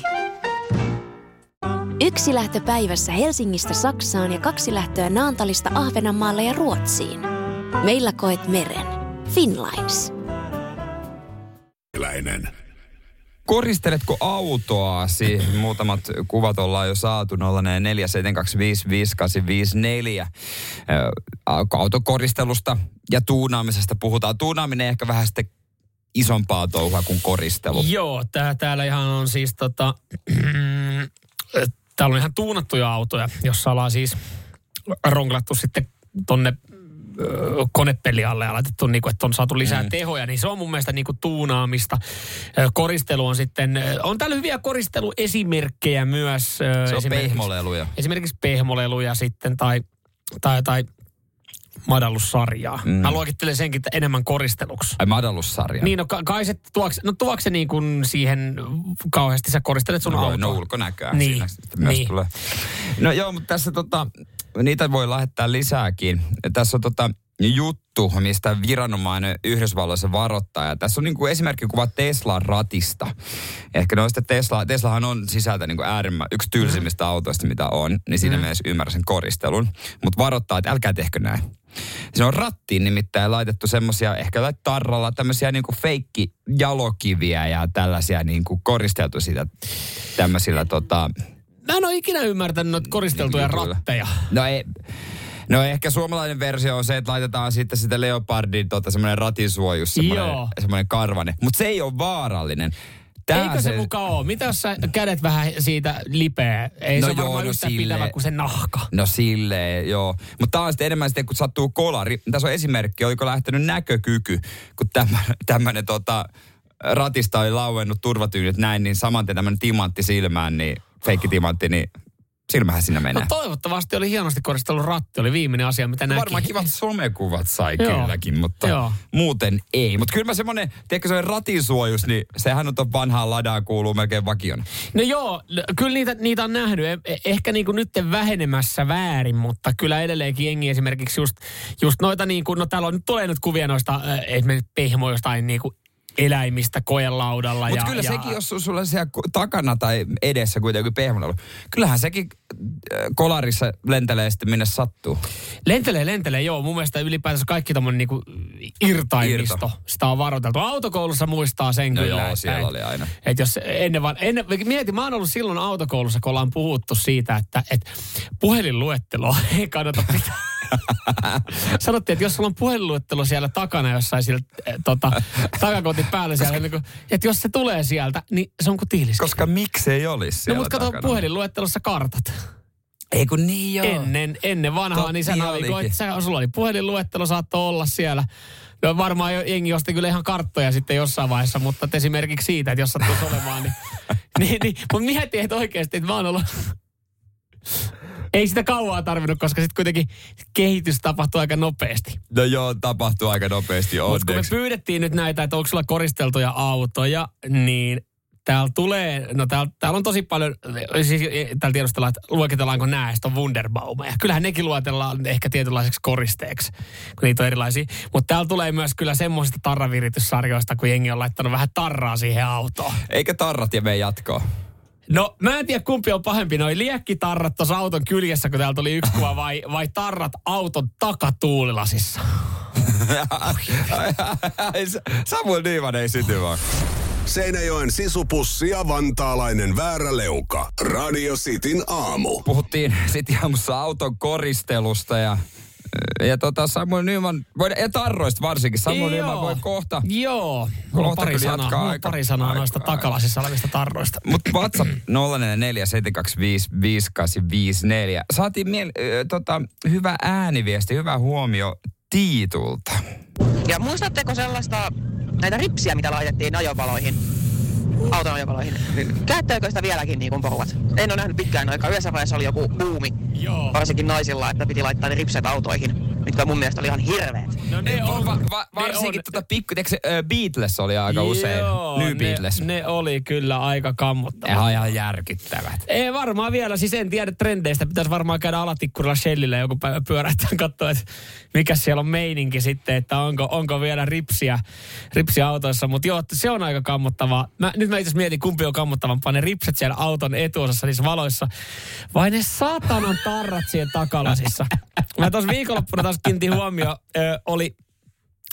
Yksi lähtö päivässä Helsingistä Saksaan ja kaksi lähtöä Naantalista Ahvenanmaalle ja Ruotsiin. Meillä koet meren. Finlines. Eläinen. Koristeletko autoasi? Muutamat kuvat ollaan jo saatu 0472555854. Autokoristelusta ja tuunaamisesta puhutaan. Tuunaaminen ehkä vähän sitten isompaa touhua kuin koristelu. Joo, tää, täällä ihan on siis tota, *clears throat* täällä on ihan tuunattuja autoja, jossa ollaan siis ronklattu sitten tonne ö, konepelialle ja laitettu, niin kuin, että on saatu lisää mm. tehoja, niin se on mun mielestä niin kuin tuunaamista. Koristelu on sitten, on täällä hyviä koristeluesimerkkejä myös. Se on esimerkiksi- pehmoleluja. Esimerkiksi pehmoleluja sitten tai, tai, tai madallussarjaa. Mm. Mä luokittelen senkin että enemmän koristeluksi. Ai madallussarja. Niin, no ka- kai se tuokse, no tuokse niin kuin siihen kauheasti sä koristelet sun no, autoa. no ulkonäköä Niin, siinä sitten myös niin. tulee. No joo, mutta tässä tota, niitä voi lähettää lisääkin. Tässä on tota juttu, mistä viranomainen Yhdysvalloissa varoittaa. Ja tässä on niin kuin esimerkki kuva Teslan ratista. Ehkä noista Tesla, Teslahan on sisältä niin kuin äärimmä, yksi tylsimmistä autoista, mitä on. Niin siinä Mm. mielessä ymmärrän sen koristelun. Mutta varoittaa, että älkää tehkö näin. Se on rattiin nimittäin laitettu semmosia, ehkä tarralla, tämmöisiä niinku feikki jalokiviä ja tällaisia niinku koristeltu sitä tämmöisillä tota... Mä en ole ikinä ymmärtänyt noita koristeltuja Jutuilla. ratteja. No ei, No ehkä suomalainen versio on se, että laitetaan sitten sitä Leopardin tota, semmoinen ratisuojus, semmoinen, semmoinen karvane. Mutta se ei ole vaarallinen. Tää Eikö se, mukaan ole? Mitä jos sä kädet vähän siitä lipeä? Ei No se joo, varmaan no yhtä silleen. pitävä kuin se nahka. No silleen, joo. Mutta tämä on sitten enemmän sitten, kun sattuu kolari. Tässä on esimerkki, oliko lähtenyt näkökyky, kun tämmöinen tota, ratista oli lauennut turvatyynyt näin, niin saman tien tämmöinen timantti silmään, niin feikki timantti, niin silmähän siinä menee. No toivottavasti oli hienosti koristellut ratti, oli viimeinen asia, mitä näki. Varmaan kivat somekuvat sai Joo. kylläkin, mutta Joo. muuten ei. Mutta kyllä mä semmonen, tiedätkö se ratisuojus, niin sehän on vanhaan ladaan kuuluu melkein vakiona. No joo, n- kyllä niitä, niitä on nähnyt. Eh- eh- Ehkä niin kuin nyt vähenemässä väärin, mutta kyllä edelleenkin jengi esimerkiksi just, just noita niin kuin, no täällä on nyt tulee nyt kuvia noista äh, esimerkiksi pehmo jostain niin kuin eläimistä koelaudalla. Mutta kyllä ja, sekin, jos on sulla siellä takana tai edessä kuitenkin pehmolla, kyllähän sekin äh, kolarissa lentelee sitten minne sattuu. Lentelee, lentelee, joo. Mun mielestä ylipäätänsä kaikki tommonen niinku irtaimisto, Irto. sitä on varoiteltu. Autokoulussa muistaa sen No kyllä. joo, että- siellä oli aina. Että jos ennen vaan, ennen, mieti, mä oon ollut silloin autokoulussa, kun ollaan puhuttu siitä, että, että puhelinluetteloa *laughs* ei kannata pitää. *laughs* Sanottiin, että jos sulla on puhelinluettelo siellä takana jossain siellä, eh, tota, takakotin päällä siellä, niin kuin, että jos se tulee sieltä, niin se on kuin tiilis. Koska miksei olisi No siellä mutta kato takana? puhelinluettelossa kartat. Ei kun niin joo. Ennen, ennen vanhaa, Totta niin sä navikoit, olikin. sä, sulla oli puhelinluettelo, saattoi olla siellä. No varmaan jengi osti kyllä ihan karttoja sitten jossain vaiheessa, mutta esimerkiksi siitä, että jos sattuisi olemaan, niin, *laughs* niin, niin mutta mietin, että oikeasti, että mä oon ollut... Ei sitä kauaa tarvinnut, koska sitten kuitenkin kehitys tapahtuu aika nopeasti. No joo, tapahtuu aika nopeasti Mutta kun me pyydettiin nyt näitä, että onko sulla koristeltuja autoja, niin täällä tulee, no täällä, täällä on tosi paljon, siis eh, täällä tiedostellaan, että luokitellaanko nämä, sitten on Wunderbaumeja. Kyllähän nekin luotellaan ehkä tietynlaiseksi koristeeksi, kun niitä on erilaisia. Mutta täällä tulee myös kyllä semmoisista tarravirityssarjoista, kun jengi on laittanut vähän tarraa siihen autoon. Eikä tarrat ja mene jatkoon. No mä en tiedä kumpi on pahempi, noi liekkitarrat tuossa auton kyljessä, kun täällä tuli yksi kuva, vai, vai tarrat auton takatuulilasissa. Samuel Niiman ei syty vaan. Seinäjoen sisupussi ja vantaalainen vääräleuka. Radio Cityn aamu. Puhuttiin sitten aamussa auton koristelusta ja ja tota Samuel Nyman, ja tarroista varsinkin, Samuel Joo. Nyman voi kohta, Joo, mulla on Kohta pari sanaa, jatkaa mulla on aika- pari sanaa aika- noista aika- takalasissa olevista tarroista. mutta WhatsApp *clears throat* 0447255854. Saatiin miel, ö, tota, hyvä ääniviesti, hyvä huomio Tiitulta. Ja muistatteko sellaista, näitä ripsiä, mitä laitettiin ajovaloihin? Auton ajovaloihin. Käyttääkö sitä vieläkin niin kuin porukat? En ole nähnyt pitkään aikaa. Yhdessä vaiheessa oli joku buumi, Joo. varsinkin naisilla, että piti laittaa ne ripset autoihin, mitkä mun mielestä oli ihan hirveät. No ne on, Va, va, varsinkin ne tota pikku, tiedätkö, ö, Beatles oli aika usein, Joo, New ne, Beatles. ne oli kyllä aika kammottavat. On ihan järkyttävät. Ei varmaan vielä, siis en tiedä trendeistä. Pitäisi varmaan käydä alatikkurilla Shellillä joku päivä pyörähtää katsoa, että mikä siellä on meininki sitten, että onko, onko vielä ripsiä, ripsiä autoissa. Mutta joo, se on aika kammottavaa. Mä, nyt mä itse mietin, kumpi on kammottavampaa, ne ripset siellä auton etuosassa niissä valoissa, vai ne saatanan tarrat siellä takalasissa. Mä tuossa viikonloppuna taas kiinnitin huomio, ö, oli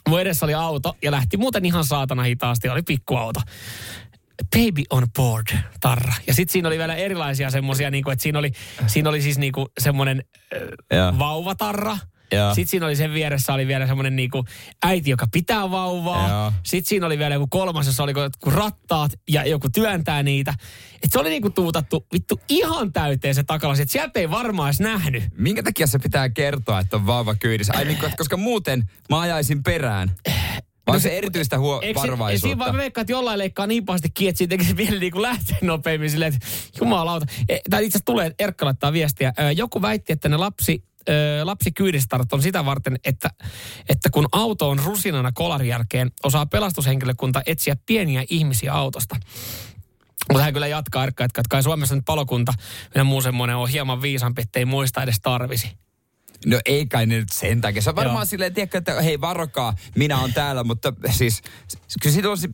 mun edessä oli auto ja lähti muuten ihan saatana hitaasti, oli pikkuauto. baby on board tarra. Ja sitten siinä oli vielä erilaisia semmoisia, niinku, että siinä oli, siinä oli siis niinku semmoinen vauvatarra. Joo. Sitten siinä oli sen vieressä oli vielä semmoinen niinku äiti, joka pitää vauvaa. Joo. Sitten siinä oli vielä joku kolmas, jossa oli joku rattaat ja joku työntää niitä. Et se oli niinku tuutattu vittu ihan täyteen se takalasi. Et sieltä ei varmaan edes nähnyt. Minkä takia se pitää kertoa, että on vauva kyydissä? Ai niin, että koska muuten mä ajaisin perään. Vai no se, erityistä huo- se- Siinä vaan mä veikkaan, että jollain leikkaa niin pahasti kiinni, että siitä tekisi *laughs* vielä niin kuin lähteä nopeammin silleen, että jumalauta. E, Tai itse asiassa tulee, Erkka laittaa viestiä. Ö, Joku väitti, että ne lapsi, ö, lapsikyydistarat on sitä varten, että, että kun auto on rusinana kolarin jälkeen, osaa pelastushenkilökunta etsiä pieniä ihmisiä autosta. Mutta hän kyllä jatkaa Erkka, että kai Suomessa nyt palokunta ja muu semmoinen on hieman viisampi, ettei muista edes tarvisi. No ei kai ne nyt sen takia. Se on varmaan Joo. silleen, tiedätkö, että hei varokaa, minä on täällä, mutta siis kyllä siitä on se,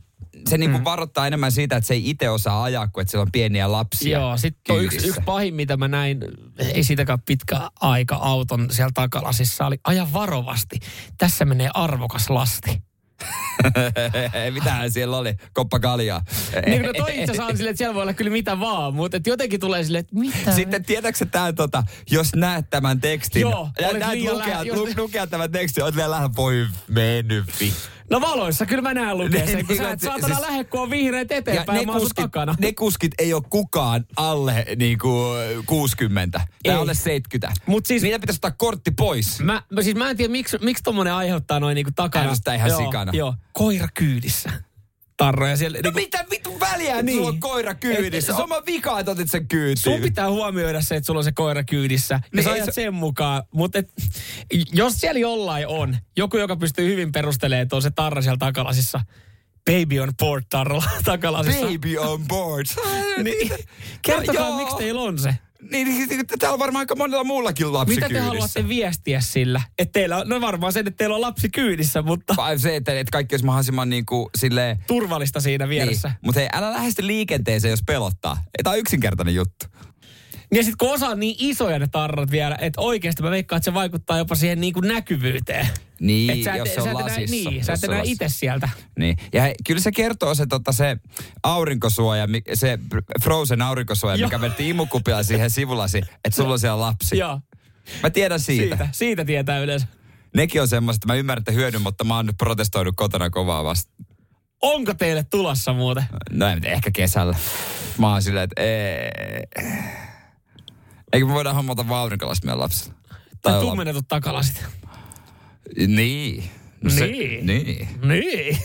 se niinku varoittaa enemmän siitä, että se ei itse osaa ajaa, kuin että siellä on pieniä lapsia Joo, sitten yksi, yksi pahin, mitä mä näin, ei siitäkään pitkä aika auton siellä takalasissa, oli aja varovasti. Tässä menee arvokas lasti. *laughs* Mitähän siellä oli? Koppa kaljaa. Niin no toi itse asiassa on silleen, että siellä voi olla kyllä mitä vaan, mutta et jotenkin tulee silleen, että mitä? Sitten tiedätkö tää, tota, jos näet tämän tekstin, Joo, ja olet näet lukea, lä- jos- lu, lukea tämän tekstin, oot vielä lähden, voi mennyt vi. No valoissa kyllä mä näen lukea sen, kun Niin, sä et se- saatana siis- lähde, kun on vihreät Ja eteenpäin, ne mä oon sun kuskit, takana. ne kuskit ei ole kukaan alle niinku 60 tai Ei. alle 70. Mut siis- Niitä pitäisi ottaa kortti pois. Mä, mä, siis mä en tiedä, miksi, miksi tommonen aiheuttaa noin niinku takana. Ärsyttää ihan joo, sikana. Joo, koira kyydissä. Tarroja siellä. No niinku- mitä vitun väliä, että Niin. sulla on koira kyydissä? Et- et- Oma vika, että otit sen kyytiin. Sun pitää huomioida se, että sulla on se koira kyydissä. Ja Niin sä ei ajat se- sen mukaan. Mutta jos siellä jollain on, joku, joka pystyy hyvin perustelemaan, että on se tarra siellä takalasissa. Baby on board tarra *laughs* takalasissa. Baby on board. Niin, *laughs* kertokaa, joo. miksi teillä on se. Niin, niin, niin, täällä on varmaan aika monella muullakin lapsi Mitä te kyydissä. haluatte viestiä sillä? Että teillä on, no varmaan se, että teillä on lapsi kyydissä, mutta Vai se, että, että kaikki olisi mahdollisimman niin kuin silleen... turvallista siinä vieressä. Niin. Mutta hei, älä lähesty liikenteeseen, jos pelottaa. Tämä on yksinkertainen juttu. Ja sitten kun osa on niin isoja ne tarrat vielä, että oikeasti mä veikkaan, että se vaikuttaa jopa siihen niin kuin näkyvyyteen. Niin, Et sä et- jos se sä on et enää- lasissa. Niin, sä jos et se on enää itse sieltä. Niin. Ja hei, kyllä se kertoo se, tota, se aurinkosuoja, se Frozen aurinkosuoja, Joo. mikä vedettiin imukupilla siihen sivulasi, että sulla on siellä lapsi. Joo, Mä tiedän siitä. siitä, siitä tietää yleensä. Nekin on semmoista, että mä ymmärrän, että hyödyn, mutta mä oon nyt protestoinut kotona kovaa vasta. Onko teille tulossa muuten? No en, ehkä kesällä. Mä oon silleen, että ee. Eikö me voida hommata vaan aurinkolasta meidän lapsille? Tai tummennetut takalasit. Niin. No se, Niin. niin. Niin.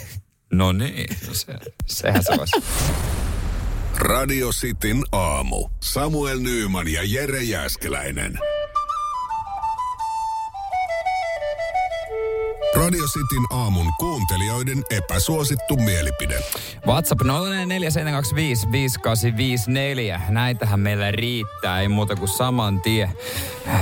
No niin. No se, sehän se olisi. Radio Cityn aamu. Samuel Nyyman ja Jere Jäskeläinen. Radio Cityn aamun kuuntelijoiden epäsuosittu mielipide. WhatsApp 0447255854. Näitähän meillä riittää, ei muuta kuin saman tie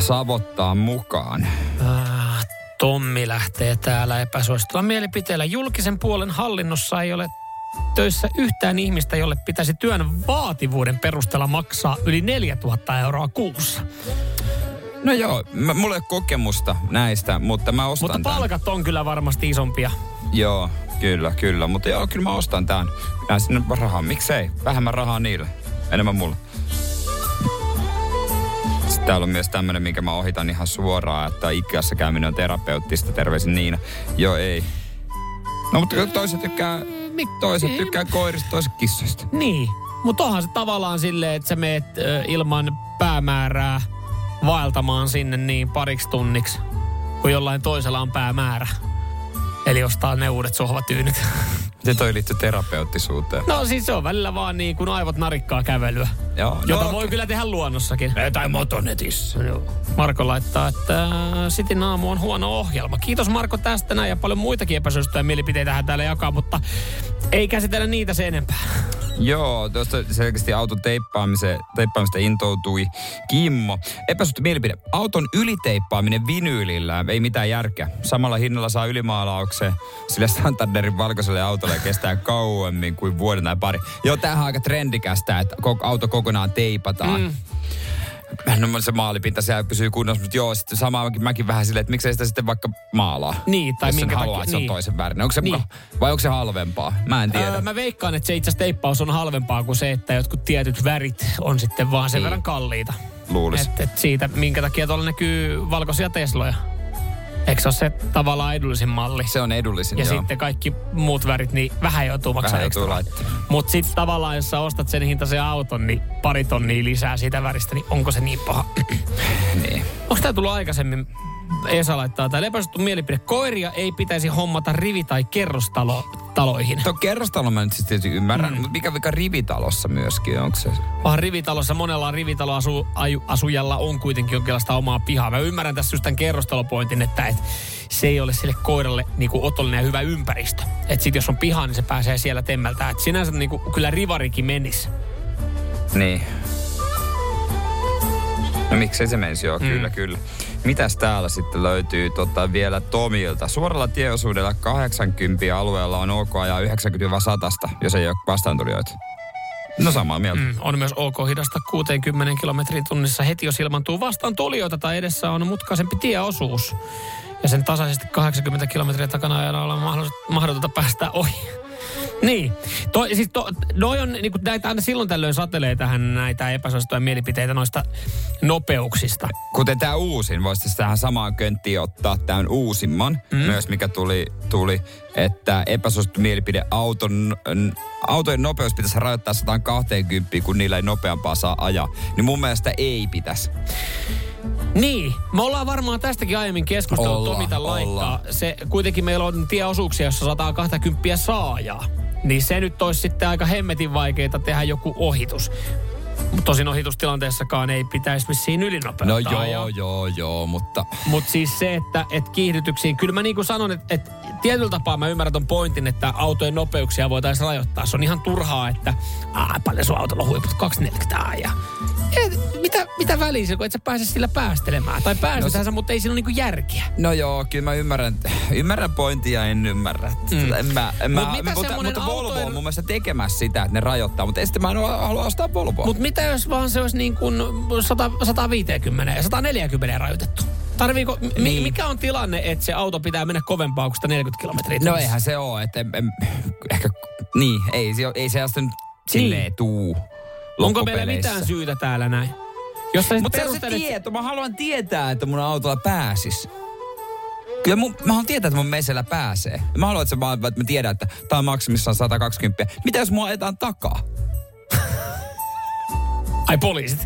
savottaa mukaan. Ah, Tommi lähtee täällä epäsuositulla mielipiteellä. Julkisen puolen hallinnossa ei ole töissä yhtään ihmistä, jolle pitäisi työn vaativuuden perusteella maksaa yli 4000 euroa kuussa. No joo, mä, mulla ei ole kokemusta näistä, mutta mä ostan Mutta palkat on kyllä varmasti isompia. Joo, kyllä, kyllä. Mutta joo, kyllä mä ostan tämän. Näin sinne rahaa. Miksei? Vähemmän rahaa niille. Enemmän mulle. Sitten täällä on myös tämmönen, minkä mä ohitan ihan suoraan, että Ikeassa käyminen on terapeuttista. Terveisin Niina. Joo, ei. No, mutta toiset tykkää, toiset tykkää koirista, toiset kissoista. Niin, mutta onhan se tavallaan silleen, että sä meet ilman päämäärää vaeltamaan sinne niin pariksi tunniksi, kun jollain toisella on päämäärä. Eli ostaa ne uudet sohvatyynyt. *laughs* Se toi liittyy terapeuttisuuteen. No siis se on välillä vaan niin kuin aivot narikkaa kävelyä. Joo, Jota no, voi kyllä tehdä luonnossakin. Tai motonetissä. Joo. Marko laittaa, että äh, Sitin aamu on huono ohjelma. Kiitos Marko tästä näin ja paljon muitakin epäsuosittuja mielipiteitä hän täällä jakaa, mutta ei käsitellä niitä sen enempää. Joo, tuosta selkeästi auton teippaamista intoutui Kimmo. Epäsuhti mielipide. Auton yliteippaaminen vinyylillä ei mitään järkeä. Samalla hinnalla saa ylimaalaukseen, sillä Santanderin valkoiselle autolle kestää kauemmin kuin vuoden tai pari. Joo, tämähän on aika trendikästä, että auto kokonaan teipataan. Mm. No se maalipinta siellä pysyy kunnossa, mutta joo, sitten samaankin mäkin vähän silleen, että miksei sitä sitten vaikka maalaa. Niin, tai jos minkä haluaa, takia- että se on niin. toisen värinen. Onko se Niin. muka, vai onko se halvempaa? Mä en tiedä. Öö, mä veikkaan, että se itse asiassa teippaus on halvempaa kuin se, että jotkut tietyt värit on sitten vaan sen Niin. verran kalliita. Luulis. Et, et siitä, minkä takia tuolla näkyy valkoisia Tesloja. Eikö se ole se tavallaan edullisin malli? Se on edullisin, Ja joo. sitten kaikki muut värit, niin vähän joutuu maksamaan Vähän ekstra. Mutta sitten tavallaan, jos sä ostat sen hintaisen auton, niin pari tonnia lisää siitä väristä, niin onko se niin paha? niin. Onko tämä tullut aikaisemmin? Esa laittaa täällä epäsuosittu mielipide. Koiria ei pitäisi hommata rivi- tai kerrostaloihin. Tuo kerrostalo mä nyt sitten tietysti ymmärrän, mm. mutta mikä vika rivitalossa myöskin, onko se? Vaan rivitalossa, monella rivitaloasujalla on kuitenkin jonkinlaista omaa pihaa. Mä ymmärrän tässä just tämän kerrostalopointin, että et se ei ole sille koiralle niinku otollinen ja hyvä ympäristö. Että sit jos on piha, niin se pääsee siellä temmeltään. Et sinänsä niinku, kyllä rivarikin menisi. Niin. No miksei se menisi, joo, mm. kyllä, kyllä. Mitäs täällä sitten löytyy tota, vielä Tomilta? Suoralla tieosuudella 80 alueella on OK ajaa 90-100, jos ei ole vastaantulijoita. No samaa mieltä. Mm, on myös ok hidasta 60 kilometrin tunnissa heti, jos ilmantuu vastaan tulijoita tai edessä on mutkaisempi tieosuus. Ja sen tasaisesti 80 kilometriä takana ajalla on mahdollista- mahdotonta päästä ohi. Niin. Toi, siis to, noi on, niin näitä aina silloin tällöin satelee tähän näitä epäsuosittuja mielipiteitä noista nopeuksista. Kuten tämä uusin, voisi tähän samaan könttiin ottaa tämän uusimman, mm. myös mikä tuli, tuli että epäsuosittu mielipide auton, autojen nopeus pitäisi rajoittaa 120, kun niillä ei nopeampaa saa ajaa. Niin mun mielestä ei pitäisi. Niin, me ollaan varmaan tästäkin aiemmin keskustellut, Ollaan, Tomita laittaa. ollaan. Se, kuitenkin meillä on tieosuuksia, jossa 120 saajaa. Niin se nyt olisi sitten aika hemmetin vaikeita tehdä joku ohitus. Mut Tosin ohitustilanteessakaan ei pitäisi vissiin ylinopeutta No joo, joo, joo, mutta... Mutta siis se, että et kiihdytyksiin, kyllä mä niin kuin sanon, että et tietyllä tapaa mä ymmärrän ton pointin, että autojen nopeuksia voitaisiin rajoittaa. Se on ihan turhaa, että aa, paljon sun autolla huiput 240 ja et, mitä, mitä väliä se, kun et sä pääse sillä päästelemään? Tai päästetään no, mutta ei siinä ole niinku järkeä. No joo, kyllä mä ymmärrän, ymmärrän pointtia, en ymmärrä. Mm. En mä, en Mut mä, mitä mutta, mutta Volvo autojen- on mun mielestä tekemässä sitä, että ne rajoittaa, mutta sitten mä en halua ostaa Volvoa. Mutta mitä jos vaan se olisi niin kuin 100, 150 ja 140 rajoitettu? Tarviiko, mi, Niin. mikä on tilanne, että se auto pitää mennä kovempaa kuin 140 kilometriä? No eihän se oo, että en, en, ehkä, niin, ei, se, ei se nyt silleen tuu Niin. Onko meillä mitään syytä täällä näin? Jos sä sit Mutta se on se tieto, mä haluan tietää, että mun autolla pääsis. Kyllä mun, mä haluan tietää, että mun mesellä pääsee. Mä haluan, että, se, vaan- että mä tiedän, että tää on maksimissaan 120. Mitä jos mua ajetaan takaa? Ai poliisit?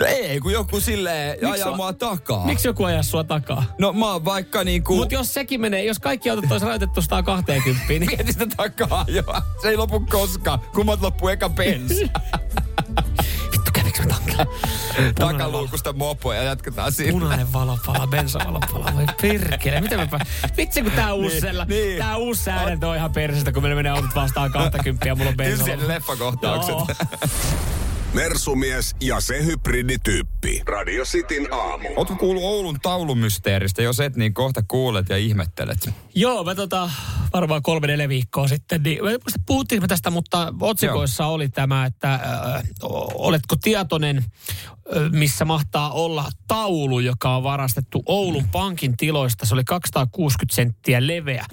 No ei, kun joku silleen Miksi ajaa mua takaa. Miksi joku ajaa sua takaa? No mä oon vaikka niinku... Mutta jos sekin menee, jos kaikki autot olisi rajoitettu 120, niin... Mieti sitä takaa jo. Se ei lopu koskaan. Kummat loppuu eka bensa. *laughs* Vittu, kävikö mä tankilla? Takaluukusta mopoa ja jatketaan siinä. Punainen valo palaa, bensavalo palaa. Voi perkele, miten mä. Vitsi kun tää uusi, Niin, niin. tää uusi säädäntö on ihan persestä, kun meillä menee autot vastaan 20 ja mulla on Kyllä bensavalo. siellä leffakohtaukset. *laughs* Mersumies ja se hybridityyppi. Radio Cityn aamu. Ootko kuullut Oulun taulumysteeristä? Jos et, niin kohta kuulet ja ihmettelet. Joo, mä tota, varmaan kolme neljä viikkoa sitten, niin mä en muista, puhuttiinko me tästä, mutta otsikoissa Joo. oli tämä, että äh, oletko tietoinen, missä mahtaa olla taulu, joka on varastettu Oulun pankin tiloista. Se oli 260 senttiä leveä.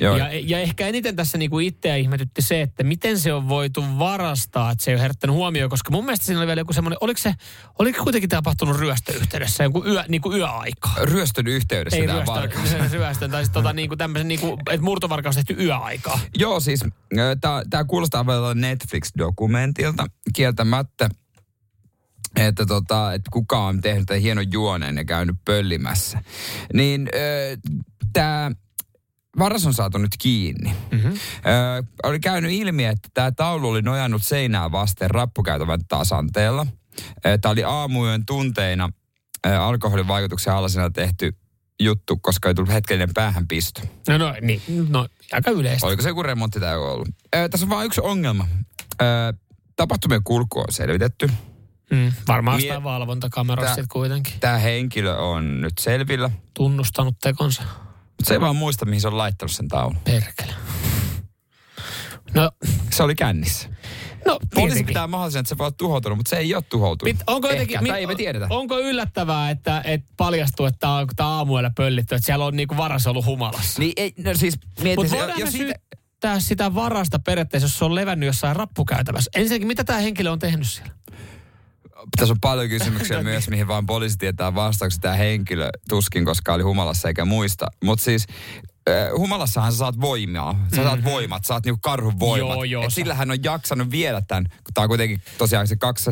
Joo. Ja, ja ehkä eniten tässä niinku itseä ihmetytti se, että miten se on voitu varastaa, että se ei ole herättänyt huomioon, koska mun mielestä siinä oli vielä joku semmoinen, oliko se, oliko kuitenkin tapahtunut ryöstöyhteydessä, joku yö, niinku yöaika? Ryöstön yhteydessä Ei tämä varkaus. *laughs* ryöstön, tai sitten tota, niinku tämmöisen, niinku, että murtovarkaus tehty yöaikaa. Joo, siis tämä kuulostaa vielä Netflix-dokumentilta kieltämättä, että, tota, että kuka on tehnyt tämän hienon juoneen ja käynyt pöllimässä. Niin tämä varas on saatu nyt kiinni. Mm-hmm. Ö, oli käynyt ilmi, että tämä taulu oli nojannut seinää vasten rappukäytävän tasanteella. Tämä oli aamuyön tunteina ö, alkoholin vaikutuksen alasena tehty juttu, koska ei tullut hetkellinen päähänpisto. No, no, niin, no aika yleistä. Oliko se joku remontti tai joku ollut? Ö, tässä on vain yksi ongelma. Ö, tapahtumien kulku on selvitetty. Mm, varmaan Mie- sitä valvontakameroista Tää- sitten kuitenkin. Tämä henkilö on nyt selvillä. Tunnustanut tekonsa. Mutta se ei vaan muista, mihin se on laittanut sen taulun. Perkele. No, Se oli kännissä. No, Poliisi pitää mahdollisena, että se voi olla tuhoutunut, mutta se ei ole tuhoutunut. Pit, onko jotenkin, Ehkä, tai ei me tiedetä. Onko yllättävää, että, että paljastuu, että tämä on, aamuilla pöllitty, että siellä on niinku varas ollut humalassa? Niin ei, no siis mieti, Mutta se, jos siitä, syyttää sitä varasta periaatteessa, jos se on levännyt jossain rappukäytävässä. Ensinnäkin, mitä tämä henkilö on tehnyt siellä? Tässä on paljon kysymyksiä myös, mihin vaan poliisi tietää vastaukset. Tämä henkilö tuskin, koska oli humalassa eikä muista. Mutta siis humalassahan sä saat voimaa. Sä saat voimat, saat niinku karhun voimat. Mhm. Joo, joo, Et sä- sillä hän on jaksanut viedä tämän, kun tää on kuitenkin tosiaan se kaksi,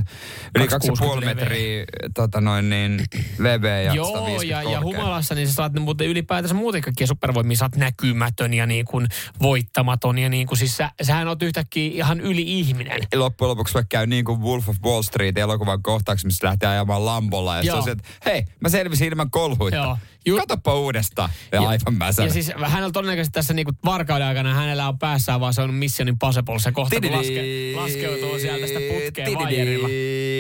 yli 2,5 260 metriä tota noin niin, leveä ja Joo, 150 ja, ja humalassa niin sä saat muuten ylipäätänsä muuten kaikkia supervoimia. Sä oot näkymätön ja niin kuin voittamaton ja niin kuin siis sä, sähän oot yhtäkkiä ihan yli-ihminen. loppujen lopuksi vaikka käy niin kuin Wolf of Wall Street elokuvan kohtauksessa, missä lähtee ajamaan Lambolla. Ja se on se, että hei, mä selvisin ilman kolhuita. Joo. Katoppa uudestaan. Ja, aivan mäsänä. Ja siis hänellä todennäköisesti tässä niinku varkauden aikana hänellä on päässään vaan se on Mission Impossible. Se kohta kun laske, laskeutuu sieltä sitä putkeen vaijerilla.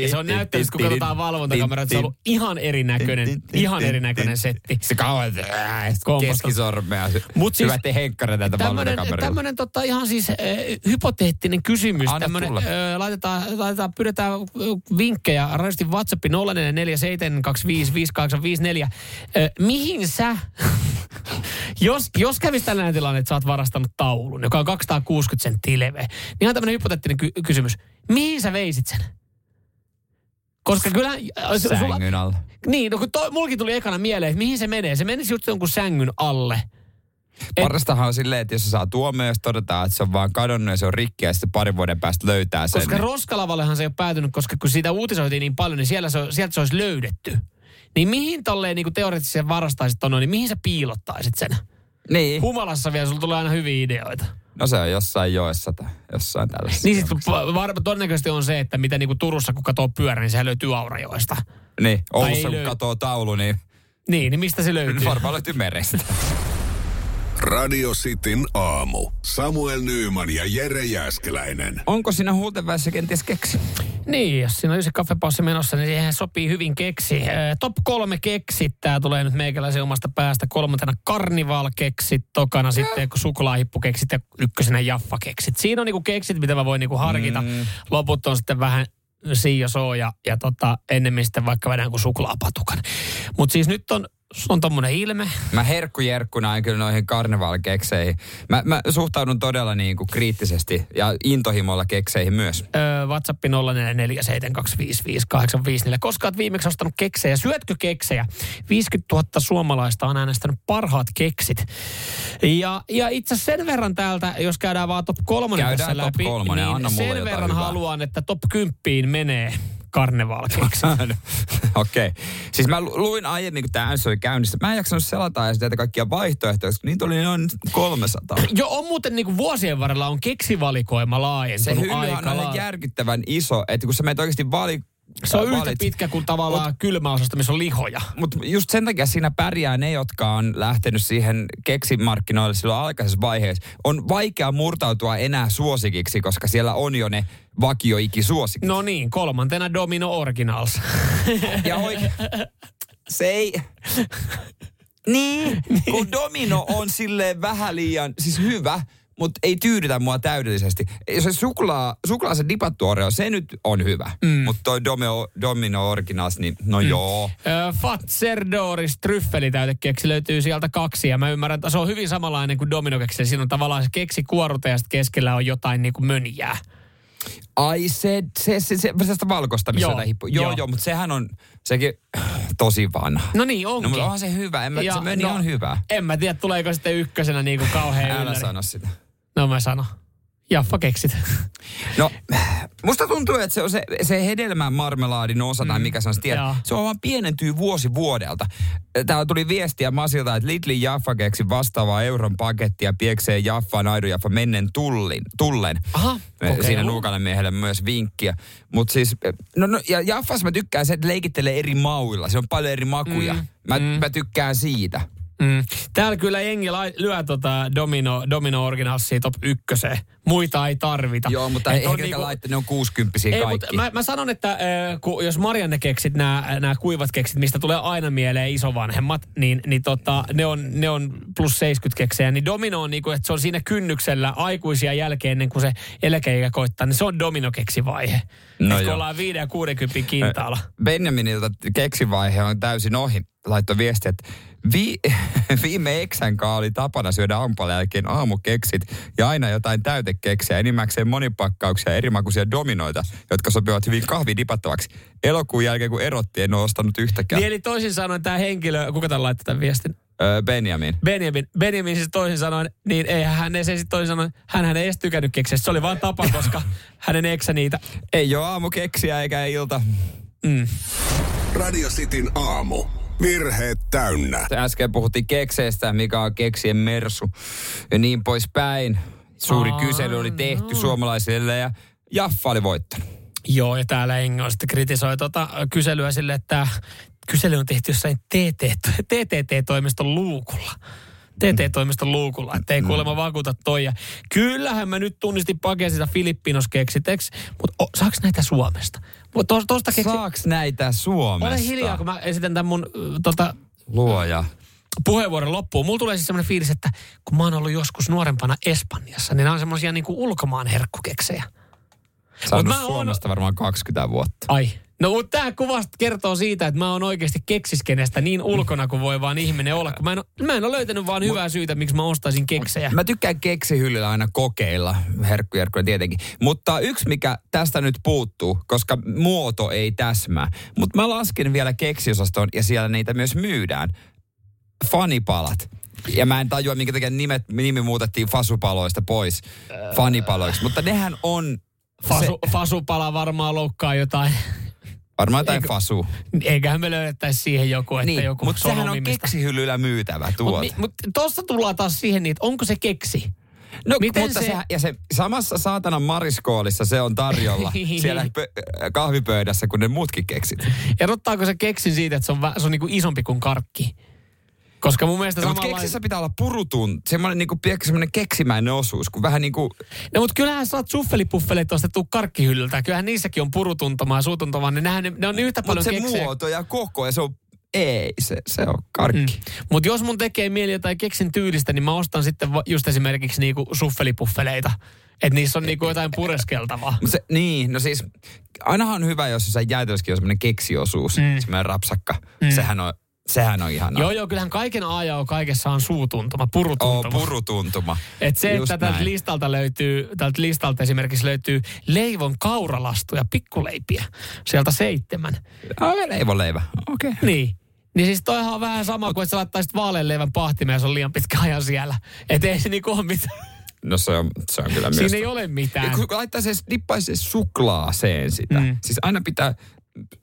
Ja se on näyttänyt, kun katsotaan valvontakameraa, että se on ollut ihan erinäköinen, ihan erinäköinen setti. Se kauan keskisormea. Mut siis- Hyvä, henkkare täältä Tämmönen, valvontakameralla. tämmönen tota ihan siis äh, hypoteettinen kysymys. Tämmönen, äh, laitetaan, laitetaan, pyydetään äh, vinkkejä. Radiosti WhatsApp 0447255854. Äh, mihin sä, jos, jos kävisi tällainen tilanne, että sä oot varastanut taulun, joka on 260 senttiä leveä, niin ihan tämmöinen hypoteettinen ky- kysymys. Mihin sä veisit sen? Koska kyllä... äh, Sängyn alla. Niin, no kun toi, mulkin tuli ekana mieleen, että mihin se menee. Se menisi just jonkun sängyn alle. Parastahan on silleen, että jos se saa tuomioon, jos todetaan, että se on vaan kadonnut ja se on rikki ja sitten parin vuoden päästä löytää sen. Koska niin- Roskalavallehan se ei ole päätynyt, koska kun siitä uutisoitiin niin paljon, niin siellä se, on- sieltä se olisi löydetty. Niin mihin tolleen niin teoreettisesti varastaisit ton, niin mihin sä piilottaisit sen? Niin. Humalassa vielä, sulla tulee aina hyviä ideoita. No se on jossain joessa tai jossain tällaisessa. Niin sitten var, todennäköisesti on se, että mitä niin kuin Turussa kun katsoo pyörä, niin sehän löytyy Aurajoesta. Niin, Oulussa kun löy- katoo taulu, niin Niin, niin mistä se löytyy? varmaan löytyy merestä. *laughs* Radio Cityn aamu. Samuel Nyyman ja Jere Jäskeläinen. Onko siinä huultenväessä kenties keksi? Niin, jos siinä on yksi kaffepaussi menossa, niin siihen sopii hyvin keksi. Top kolme keksit, tää tulee nyt meikäläisen omasta päästä. Kolmantena karnival-keksit, tokana sitten suklaahippukeksit ja ykkösenä jaffa-keksit. Siinä on niinku keksit, mitä mä voin niinku harkita. Mm. Loput on sitten vähän siio soo ja, ja tota, ennemmin sitten vaikka vedän kuin suklaapatukan. Mutta siis nyt on, sulla on tommonen ilme. Mä herkkujerkkuna en kyllä noihin karnevalkekseihin. Mä, mä suhtaudun todella niin kuin kriittisesti ja intohimolla kekseihin myös. Öö, WhatsApp 0447255854. Koska oot viimeksi ostanut keksejä? Syötkö keksejä? 50 000 suomalaista on äänestänyt parhaat keksit. Ja, ja itse sen verran täältä, jos käydään vaan top kolmonen Käydään tässä top läpi, kolmonen, niin anna mulle sen verran hyvää. haluan, että top 10 menee karnevalkeksi. *laughs* Okei. Okay. Siis mä lu- luin aiemmin, kun tämä oli käynnissä. Mä en jaksanut selata edes näitä kaikkia vaihtoehtoja, koska niitä oli noin 300. *clears throat* Jo on muuten niin kuin vuosien varrella on keksivalikoima Se laajentunut hylly on aika järkyttävän iso, että kun sä menet oikeasti vali... Se on yhtä valit- pitkä kuin tavallaan kylmäosasta, missä on lihoja. Mutta just sen takia siinä pärjää ne, jotka on lähtenyt siihen keksimarkkinoille silloin aikaisessa vaiheessa. On vaikea murtautua enää suosikiksi, koska siellä on jo ne vakioikisuosikit. No niin, kolmantena Domino Originals. Ja oikein, se ei... *laughs* Niin, kun domino on silleen vähän liian, siis hyvä, mutta ei tyydytä mua täydellisesti. Se suklaa, suklaa se dipattu Oreo, se nyt on hyvä. Mm. Mutta toi domino, domino originals, niin no mm. joo. Ö, Fatserdoris tryffelitäytekeksi löytyy sieltä kaksi ja mä ymmärrän, että se on hyvin samanlainen kuin dominokeksi. Siinä on tavallaan se keksi kuoruta ja sitten keskellä on jotain niin kuin mönjää. Ai se, se, se, se, se sitä valkoista, missä Joo, hippu. Joo, joo. joo, mutta sehän on sekin tosi vanha. No niin, onkin. No, mutta onhan se hyvä. En mä, se meni on hyvä. En mä tiedä, tuleeko sitten ykkösenä niin kuin kauhean Älä ylläri. sano sitä. No mä sanon. Jaffa keksit. No, musta tuntuu, että se on se, se hedelmän marmelaadin osa, tai mikä se on, tiedä, joo. se on vaan pienentyy vuosi vuodelta. Täällä tuli viestiä Masilta, että Lidlin Jaffa keksi vastaavaa euron pakettia piekseen Jaffa, Naidu Jaffa mennen tullin, tullen. Aha, Me- kokeilu. Siinä nuukalle miehelle myös vinkkiä. Mutta siis, no, no ja Jaffas mä tykkään se, että leikittelee eri mauilla. Se on paljon eri makuja. Mm, Mä, mä tykkään siitä. Mm. Täällä kyllä jengi lai- lyö tota domino, domino originalsia top ykköseen. muita ei tarvita. Joo, mutta ei ehkä niinku... laittaa, ne on 60 Ei, kaikki. mutta mä, mä sanon, että äh, kun, jos Marianne keksit, nämä kuivat keksit, mistä tulee aina mieleen isovanhemmat, niin, niin tota, ne, on, ne on plus 70 keksejä. Niin domino on niinku, että se on siinä kynnyksellä aikuisia jälkeen ennen kuin se eläkeikä koittaa, niin se on dominokeksivaihe. No joo. ollaan 5 ja 60 kintaalla. Benjaminilta keksivaihe on täysin ohi. Laittoi viesti, että vi, *laughs* viime eksänkaan oli tapana syödä aamupalan jälkeen aamukeksit ja aina jotain täytekeksiä, enimmäkseen monipakkauksia ja erimakuisia dominoita, jotka sopivat hyvin kahvidipattavaksi. Elokuun jälkeen, kun erottiin, en ole ostanut yhtäkään. Niin eli toisin sanoen tämä henkilö, kuka tämän laittoi tämän viestin? Öö, Benjamin. Benjamin, Benjamin siis toisin sanoen, niin eihän hän se sitten toisin sanoen, hän ei edes tykännyt keksiä. Se oli vain tapa, *laughs* koska hänen eksä niitä. Ei ole aamukeksiä eikä ilta. Mm. Radio Cityn aamu. Virheet täynnä. Äsken puhuttiin kekseistä, mikä on keksien mersu ja niin poispäin. Suuri Aa, kysely oli tehty no. suomalaisille ja Jaffa oli voittanut. Joo, ja täällä Engel sitten kritisoi tuota kyselyä sille, että kysely on tehty jossain TT, TTT-toimiston luukulla. TT-toimiston luukulla, että ei kuulemma vakuuta toi. Ja kyllähän mä nyt tunnistin pakea sitä Filippinos-keksiteksi, mutta o, saaks näitä Suomesta? Tos, tosta keksi... Saaks näitä Suomesta? Ole hiljaa, kun mä esitän tämän mun tota, Luoja. puheenvuoron loppuun. Mulla tulee siis semmoinen fiilis, että kun mä oon ollut joskus nuorempana Espanjassa, niin nämä on semmoisia niinku ulkomaan herkkukeksejä. Saanut Mut mä Suomesta varmaan 20 vuotta. Ai. No mutta tämä kuvasta kertoo siitä, että mä oon oikeasti keksiskenestä niin ulkona kuin voi vaan ihminen olla. Kun mä en, mä en ole löytänyt vaan hyvää syytä, miksi mä ostaisin keksejä. Mä tykkään keksihyllyllä aina kokeilla, herkkujerkkuja tietenkin. Mutta yksi, mikä tästä nyt puuttuu, koska muoto ei täsmää. Mutta mä lasken vielä keksiosaston ja siellä niitä myös myydään. Fanipalat. Ja mä en tajua, minkä takia nimet, nimi muutettiin fasupaloista pois fanipaloiksi. Mutta nehän on Fasu, fasupala varmaan loukkaa jotain. Varmaan jotain Eikö- fasu. Eiköhän me löydettäisi siihen joku, että Niin, joku mutta sehän on keksihyllyllä myytävä tuote. Mutta mut, tuossa tullaan taas siihen, niin, että onko se keksi? No, Miten mutta se- se... ja se samassa saatanan mariskoolissa se on tarjolla *laughs* siellä pö- kahvipöydässä kuin ne muutkin keksit. Erottaako se keksin siitä, että se on, vä, se on niinku isompi kuin karkki? Koska mun mielestä mutta samalla... keksissä pitää olla purutun, semmoinen niinku, semmoinen keksimäinen osuus, kun vähän niin kuin, No mutta kyllähän saat suffelipuffeleita ostettu karkkihyllyltä. Kyllähän niissäkin on purutuntumaa ja suutuntumaa. Niin nehän, ne on yhtä paljon se keksejä. muoto ja koko ja se on, ei, se, se on karkki. Mm. Mutta jos mun tekee mieli jotain keksin tyylistä, niin mä ostan sitten just esimerkiksi niinku suffelipuffeleita. Että niissä on niinku jotain pureskeltavaa. Mut *laughs* se, niin, no siis ainahan on hyvä, jos jossain jäätelössäkin on semmoinen keksiosuus, mm. semmoinen rapsakka. Mm. Sehän on, sehän on ihanaa. Joo, joo, kyllähän kaiken A ja O kaikessa on suutuntuma, Oo, purutuntuma. purutuntuma. Et se, Just että tältä listalta löytyy, tältä listalta esimerkiksi löytyy leivon kauralastuja, pikkuleipiä, sieltä seitsemän. Ah, leivonleivä, okei. Okay. Niin. Niin siis toihan on vähän sama kuin, että sä laittaisit vaaleanleivän pahtimeen ja se on liian pitkä ajan siellä. Että ei se niinku ole mitään. No se on, se on kyllä myös. Siinä ei ole mitään. Ja kun laittaa se, dippaisi se suklaaseen sitä. Mm. Siis aina pitää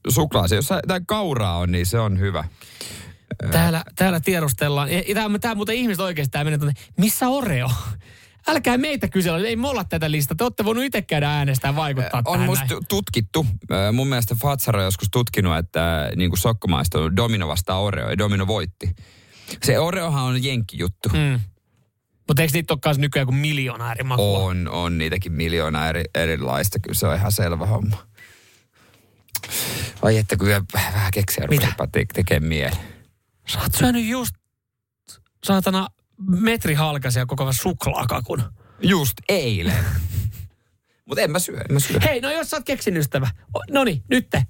suklaaseen. Jos jotain kauraa on, niin se on hyvä. Täällä, täällä tiedustellaan. Ja Tämä, tämä muuten ihmiset oikeasti tämä menee tuonne, missä Oreo? *laughs* Älkää meitä kysellä, ei me olla tätä listaa. Te olette voinut itse käydä äänestää vaikuttaa On tähän musta näin. tutkittu. Mun mielestä Fatsaro on joskus tutkinut, että niin kuin sokkomaista on Domino vastaa Oreo ja Domino voitti. Se Oreohan on jenkkijuttu. Mm. Mutta eikö niitä ole kanssa nykyään kuin miljoona eri makua? On, on niitäkin miljoona eri, erilaista. Kyllä se on ihan selvä homma. Vai että kyllä vähän keksiä Mitä? rupeaa te- tekee mieli. Sä oot syönyt just, saatana, metri halkaisia koko suklaakakun. Just eilen. Mutta en mä syö, en mä syö. Hei, no jos sä oot keksin ystävä. No niin, nyt te.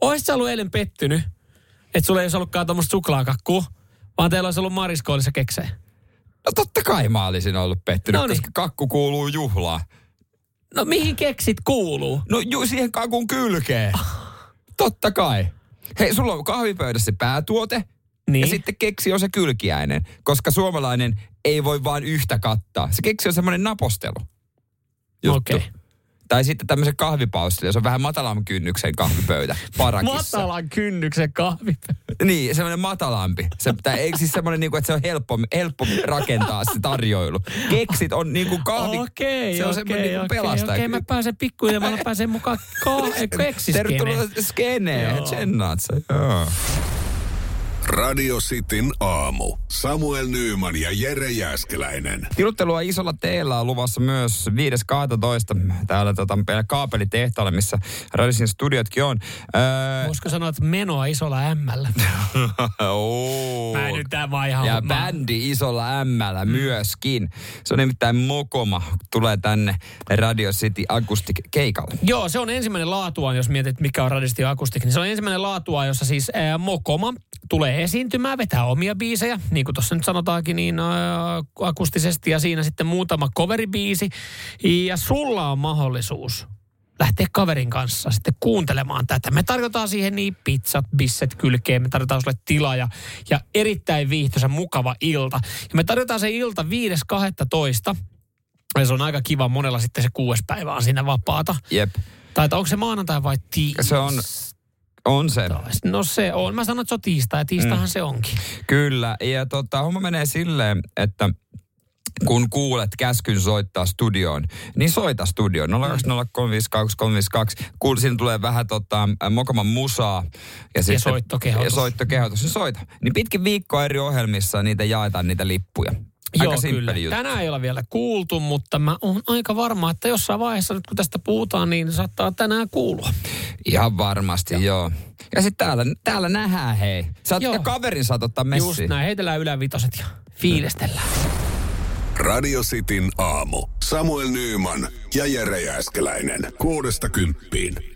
Ois sä ollut eilen pettynyt, että sulla ei olisi ollutkaan tuommoista suklaakakkua, vaan teillä olisi ollut mariskoolissa keksejä. No totta kai mä olisin ollut pettynyt, Noniin. koska kakku kuuluu juhlaan. No mihin keksit kuuluu? No ju, siihen kakun kylkeen. *laughs* Totta kai. Hei, sulla on kahvipöydässä päätuote. Niin. Ja sitten keksi on se kylkiäinen, koska suomalainen ei voi vain yhtä kattaa. Se keksi on semmoinen napostelu. Okei. Tai sitten tämmöisen kahvipaustille, jos on vähän matalamman kynnyksen kahvipöytä parakissa. Matalan kynnyksen kahvi. Niin, semmoinen matalampi. Se, tai ei siis semmoinen, niinku, että se on helppo, helppo rakentaa se tarjoilu. Keksit on niinku kahvi... Okei, se on okei, semmoinen niinku okei, pelastaja. okei, mä pääsen pikkuhiljaa, mä pääsen mukaan ka- *laughs* keksiskeneen. Tervetuloa skeneen, tsennaat sä. Joo. Radio Cityn aamu. Samuel Nyyman ja Jere Jäskeläinen. Tiluttelua isolla teellä on luvassa myös 5.12. täällä tota, meillä kaapelitehtaalle, missä Radisin studiotkin on. Öö, Voisiko sanoa, että menoa isolla ämmällä? *laughs* Mä en nyt tää vaan ihan... Ja mä- bändi isolla ämmällä myöskin. Se on nimittäin Mokoma. Tulee tänne Radio City Acoustic keikalle. Joo, se on ensimmäinen laatua, jos mietit, mikä on Radisti Akustik, niin se on ensimmäinen laatua, jossa siis ää, Mokoma tulee esiintymään, vetää omia biisejä, niin kuin tuossa nyt sanotaankin, niin ää, akustisesti, ja siinä sitten muutama coveribiisi. Ja sulla on mahdollisuus lähteä kaverin kanssa sitten kuuntelemaan tätä. Me tarjotaan siihen niin pizzat, bisset kylkeen, me tarjotaan sulle tila ja, ja erittäin viihtyisä, mukava ilta. Ja me tarjotaan se ilta 5.12. Ja se on aika kiva, monella sitten se kuudes päivä on siinä vapaata. Jep. Tai onko se maanantai vai tiistai? Se on, on se. No se on. Mä sanon, että se on tiistai ja tiistaihan Mm. se onkin. Kyllä. Ja tota, homma menee silleen, että kun kuulet käskyn soittaa studioon, niin soita studioon. 020352352. Kuul, siinä tulee vähän tota, Mokoman musaa. Ja, sitten- soittokehotus. Ja soittokehotus. Niin soita. Niin pitkin viikkoa eri ohjelmissa niitä jaetaan niitä lippuja. Aika Joo, kyllä. juttu. Tänään ei ole vielä kuultu, mutta mä oon aika varma, että jossain vaiheessa nyt kun tästä puhutaan, niin saattaa tänään kuulua. Ihan varmasti, joo. joo. Ja sitten täällä, täällä nähdään, hei. Saat, ja kaverin saat ottaa messiin. Just näin, heitellään ylävitoset ja fiilistellään. Radio Cityn aamu. Samuel Nyyman ja Jere Jäskeläinen. Kuudesta kymppiin.